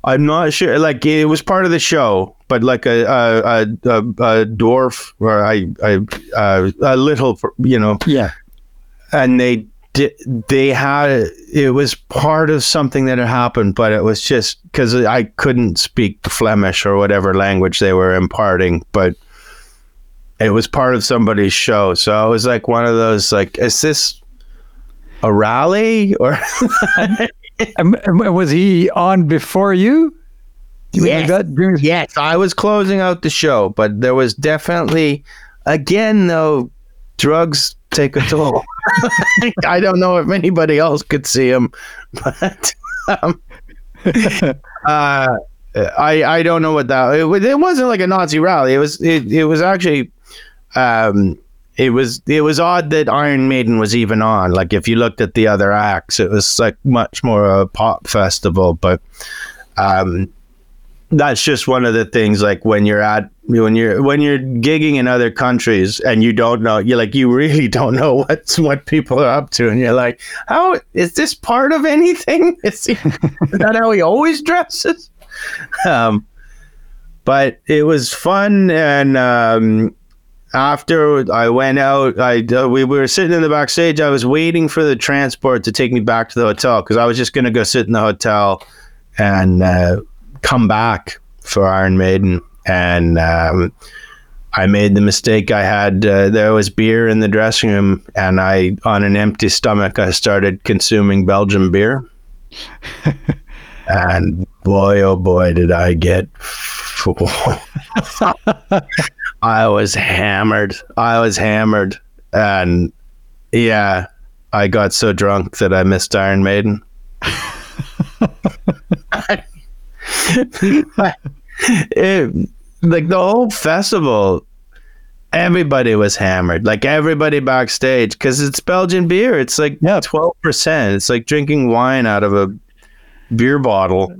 I'm not sure. Like it was part of the show, but like a a a, a, a dwarf or I I uh, a little, you know, yeah. and they did they had it was part of something that had happened but it was just because i couldn't speak flemish or whatever language they were imparting but it was part of somebody's show so i was like one of those like is this a rally or (laughs) (laughs) And, and was he on before you? Yes. Yes, I was closing out the show, but there was definitely, again, though, drugs take a toll. (laughs) I don't know if anybody else could see him, (laughs) but um, (laughs) uh, I I don't know what that. It, was- it wasn't like a Nazi rally. It was it, it was actually. Um, it was it was odd that Iron Maiden was even on. Like if you looked at the other acts, it was like much more a pop festival. But um, that's just one of the things. Like when you're at when you're when you're gigging in other countries and you don't know, you like you really (laughs) don't know what's what people are up to, and you're like, how is this part of anything? (laughs) Is, he, is that how he always dresses? (laughs) Um, but it was fun and. Um, after I went out, I uh, we were sitting in the backstage. I was waiting for the transport to take me back to the hotel because I was just gonna go sit in the hotel and uh, come back for Iron Maiden. And um, I made the mistake. I had uh, there was beer in the dressing room, and I, on an empty stomach, I started consuming Belgian beer. (laughs) and boy, oh boy, did I get. (laughs) I was hammered. I was hammered. And yeah, I got so drunk that I missed Iron Maiden. (laughs) it, like the whole festival, everybody was hammered. Like everybody backstage because it's Belgian beer. It's like Yeah. twelve percent. It's like drinking wine out of a beer bottle.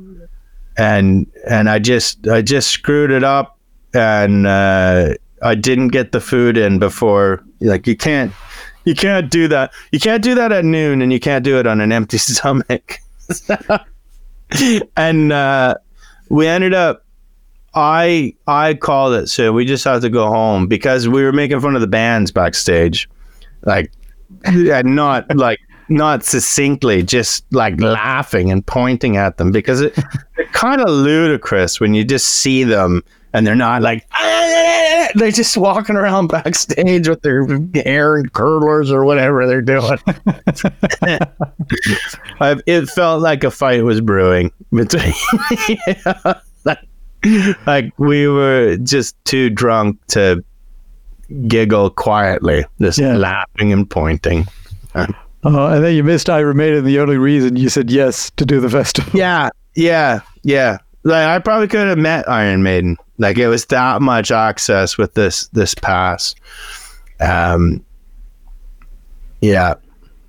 And and I just I just screwed it up and uh, I didn't get the food in before. Like you can't you can't do that. You can't do that at noon, and you can't do it on an empty (laughs) stomach. (laughs) and uh, we ended up. I I called it, so we just had to go home because we were making fun of the bands backstage, like and not like not succinctly, just like laughing and pointing at them because it, (laughs) they're kind of ludicrous when you just see them and they're not like ah! they're just walking around backstage with their hair and curlers or whatever they're doing. (laughs) I, it felt like a fight was brewing between. Yeah, like, (laughs) like we were just too drunk to giggle quietly, just Yeah. laughing and pointing. Oh, and then you missed I Iron Maiden. The only reason you said yes to do the festival. Yeah, yeah, yeah. Like I probably could have met Iron Maiden. Like it was that much access with this this pass. Um, yeah,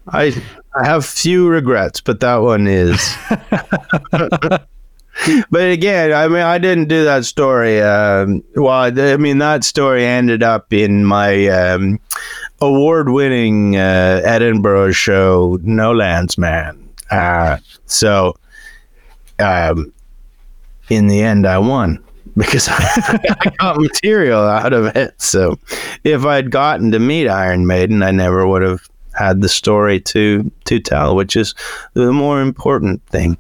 I I have few regrets, but that one is. (laughs) (laughs) but again, I mean, I didn't do that story. Um, well, I mean, that story ended up in my um, award-winning uh, Edinburgh show, No Land's Man. Uh, so, um, in the end, I won (laughs) because I got material out of it. So, if I'd gotten to meet Iron Maiden, I never would have had the story to to tell, which is the more important thing.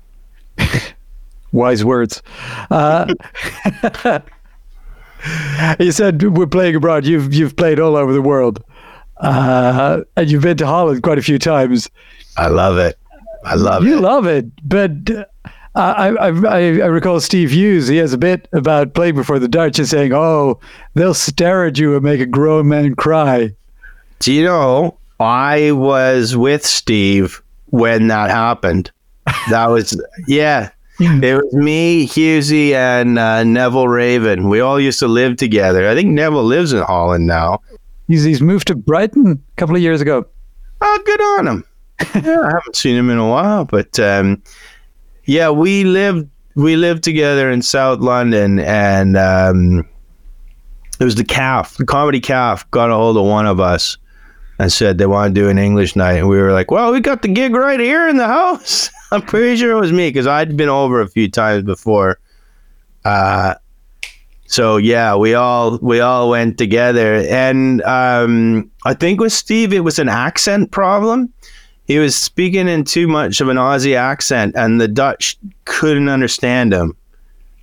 (laughs) Wise words. Uh, (laughs) you said we're playing abroad. You've you've played all over the world, uh, and you've been to Holland quite a few times. I love it. I love You it. You love it, but uh, I, I, I, recall Steve Hughes. He has a bit about playing before the Dutch and saying, "Oh, they'll stare at you and make a grown man cry." Do you know I was with Steve when that happened? That was (laughs) yeah. It was me, Hughesy, and uh, Neville Raven. We all used to live together. I think Neville lives in Holland now. He's he's moved to Brighton a couple of years ago. Oh, good on him. (laughs) yeah, I haven't seen him in a while, but um, yeah, we lived we lived together in South London, and um, it was the calf, the comedy calf, got a hold of one of us and said they want to do an English night, and we were like, "Well, we got the gig right here in the house." (laughs) I'm pretty sure it was me because I'd been over a few times before. Uh, so yeah, we all we all went together, and um, I think with Steve, it was an accent problem. He was speaking in too much of an Aussie accent, and the Dutch couldn't understand him.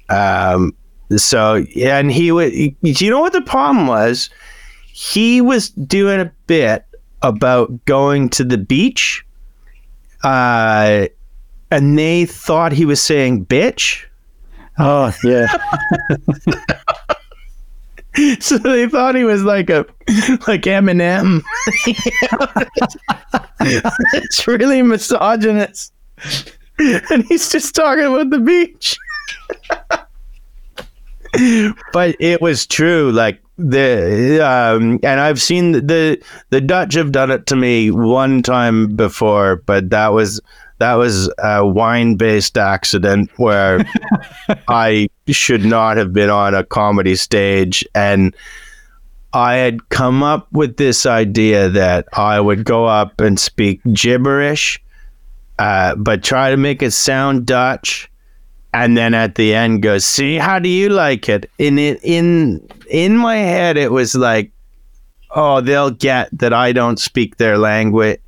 Um, so and he would. You know what the problem was? He was doing a bit about going to the beach, uh, and they thought he was saying "bitch." Oh yeah, (laughs) (laughs) so they thought he was like a (laughs) like Eminem. (laughs) it's really misogynist, and he's just talking about the beach. but it was true, like the um, and I've seen the the Dutch have done it to me one time before, but that was that was a wine based accident where (laughs) I should not have been on a comedy stage. And I had come up with this idea that I would go up and speak gibberish, uh, but try to make it sound Dutch. And then at the end, go, see, how do you like it? In it, in in my head, it was like, oh, they'll get that I don't speak their language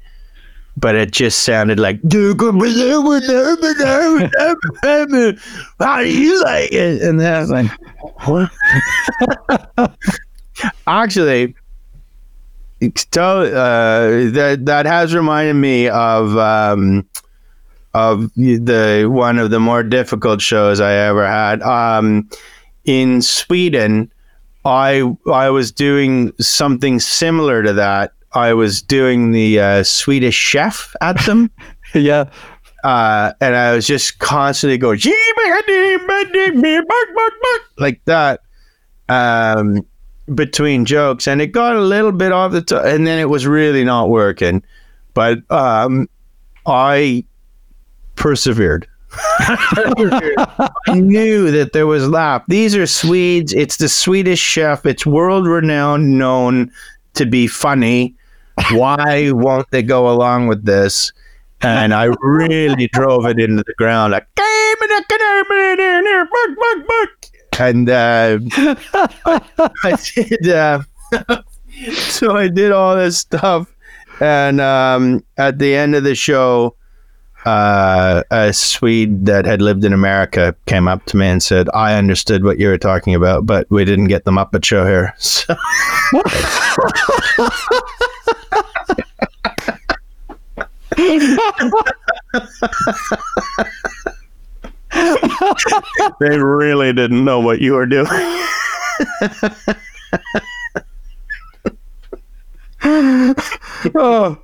but it just sounded like how do you like it? And then I was like, what? (laughs) Actually, uh, that that has reminded me of um, of the one of the more difficult shows I ever had. Um, in Sweden, I I was doing something similar to that I was doing the uh, Swedish chef at them. (laughs) yeah. Uh, and I was just constantly going like that um, between jokes, and it got a little bit off the top, and then it was really not working. But um, I persevered. (laughs) I knew that there was laugh. These are Swedes. It's the Swedish chef. It's world renowned, known to be funny why won't they go along with this? And I really drove it into the ground like, and uh, I did. Uh, (laughs) so I did all this stuff, and um, at the end of the show, uh, a Swede that had lived in America came up to me and said, "I understood what you were talking about, but we didn't get the Muppet Show here." (laughs) So they really didn't know what you were doing. (laughs) (laughs) oh.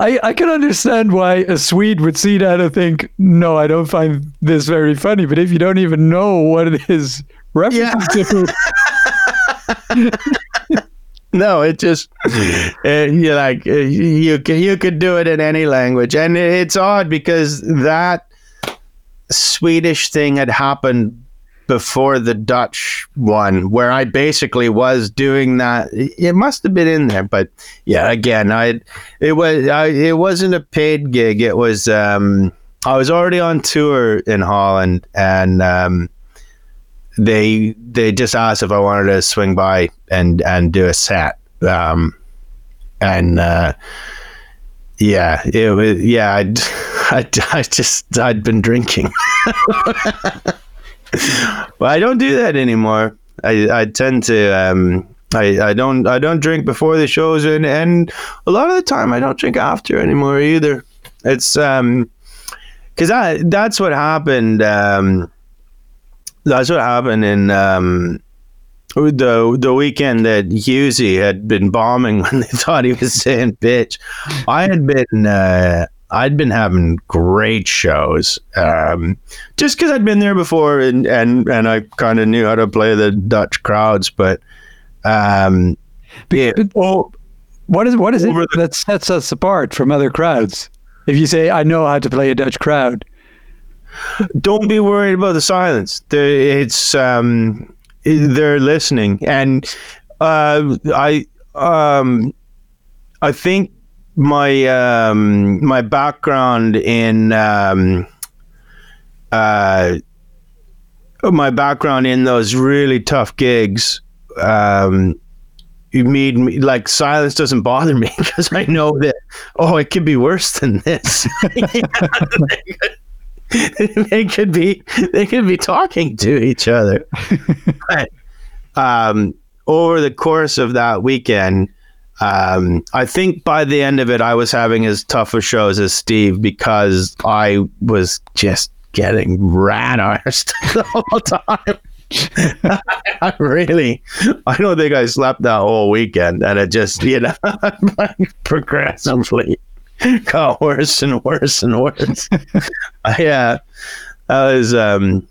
I, I can understand why a Swede would see that and think, no, I don't find this very funny. But if you don't even know what it is references yeah. to, (laughs) no, it just uh, you like uh, you you could do it in any language, and it's odd because that Swedish thing had happened before the Dutch one, where I basically was doing that. It must have been in there, but yeah, again, I it was I, it wasn't a paid gig. It was um, I was already on tour in Holland, and um, they they just asked if I wanted to swing by and and do a set. Um, and uh, yeah, it was yeah. (laughs) I'd, I just I'd been drinking. (laughs) well, I don't do that anymore. I I tend to um, I, I don't I don't drink before the shows and and a lot of the time I don't drink after anymore either. It's um because I that's what happened. Um, that's what happened in um, the the weekend that Hughesy had been bombing (laughs) when they thought he was saying bitch. I had been uh, I'd been having great shows, um, just because I'd been there before and and and I kind of knew how to play the Dutch crowds. But um, yeah, well, what is what is it the, that sets us apart from other crowds? If you say I know how to play a Dutch crowd, don't be worried about the silence. It's um, they're listening, and uh, I um, I think my um, my background in um, uh, my background in those really tough gigs um, made me like silence doesn't bother me (laughs) because I know that oh it could be worse than this. (laughs) they could be they could be talking to each other. (laughs) but um, over the course of that weekend, um, I think by the end of it, I was having as tough a shows as Steve because I was just getting rat arsed (laughs) the whole time. (laughs) I really, I don't think I slept that whole weekend, and it just, you know, (laughs) progressively got worse and worse and worse. yeah, that was um,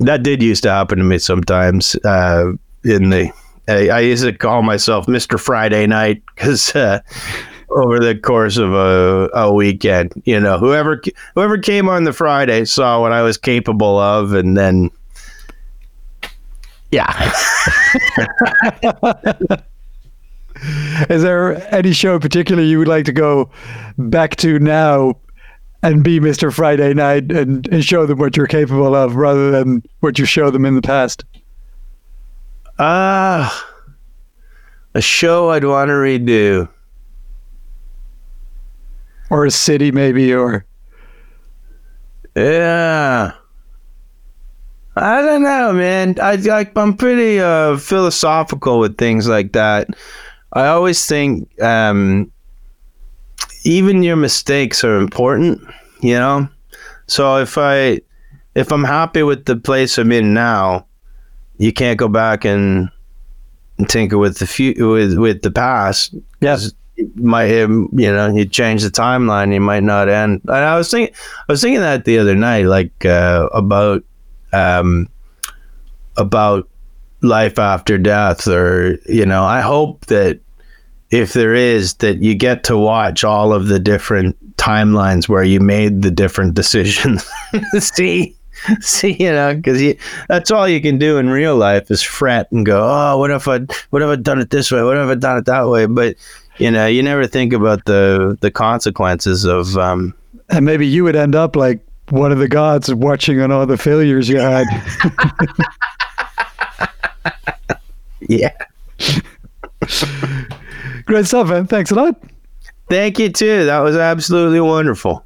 that did used to happen to me sometimes. Uh, in the, I, I used to call myself Mister Friday Night because. Uh, over the course of a, a weekend, you know, whoever whoever came on the Friday saw what I was capable of, and then yeah. (laughs) Is there any show in particular you would like to go back to now and be Mr. Friday Night and, and show them what you're capable of rather than what you showed them in the past? Ah, uh, a show I'd want to redo. Or a city, maybe, or. Yeah. I don't know, man. I like I'm pretty uh, philosophical with things like that. I always think um, even your mistakes are important, you know. So if I if I'm happy with the place I'm in now, you can't go back and, and tinker with the few with with the past. Yes. Might you know you change the timeline, you might not end. And I was thinking, I was thinking that the other night, like uh, about um, about life after death, or you know, I hope that if there is, that you get to watch all of the different timelines where you made the different (laughs) decisions. See, (laughs) see, you know, because that's all you can do in real life is fret and go, oh, what if I, what if I done it this way? What if I done it that way? But you know, you never think about the the consequences of. Um, and maybe you would end up like one of the gods watching on all the failures you had. (laughs) yeah. Great stuff, man. Thanks a lot. Thank you too. That was absolutely wonderful.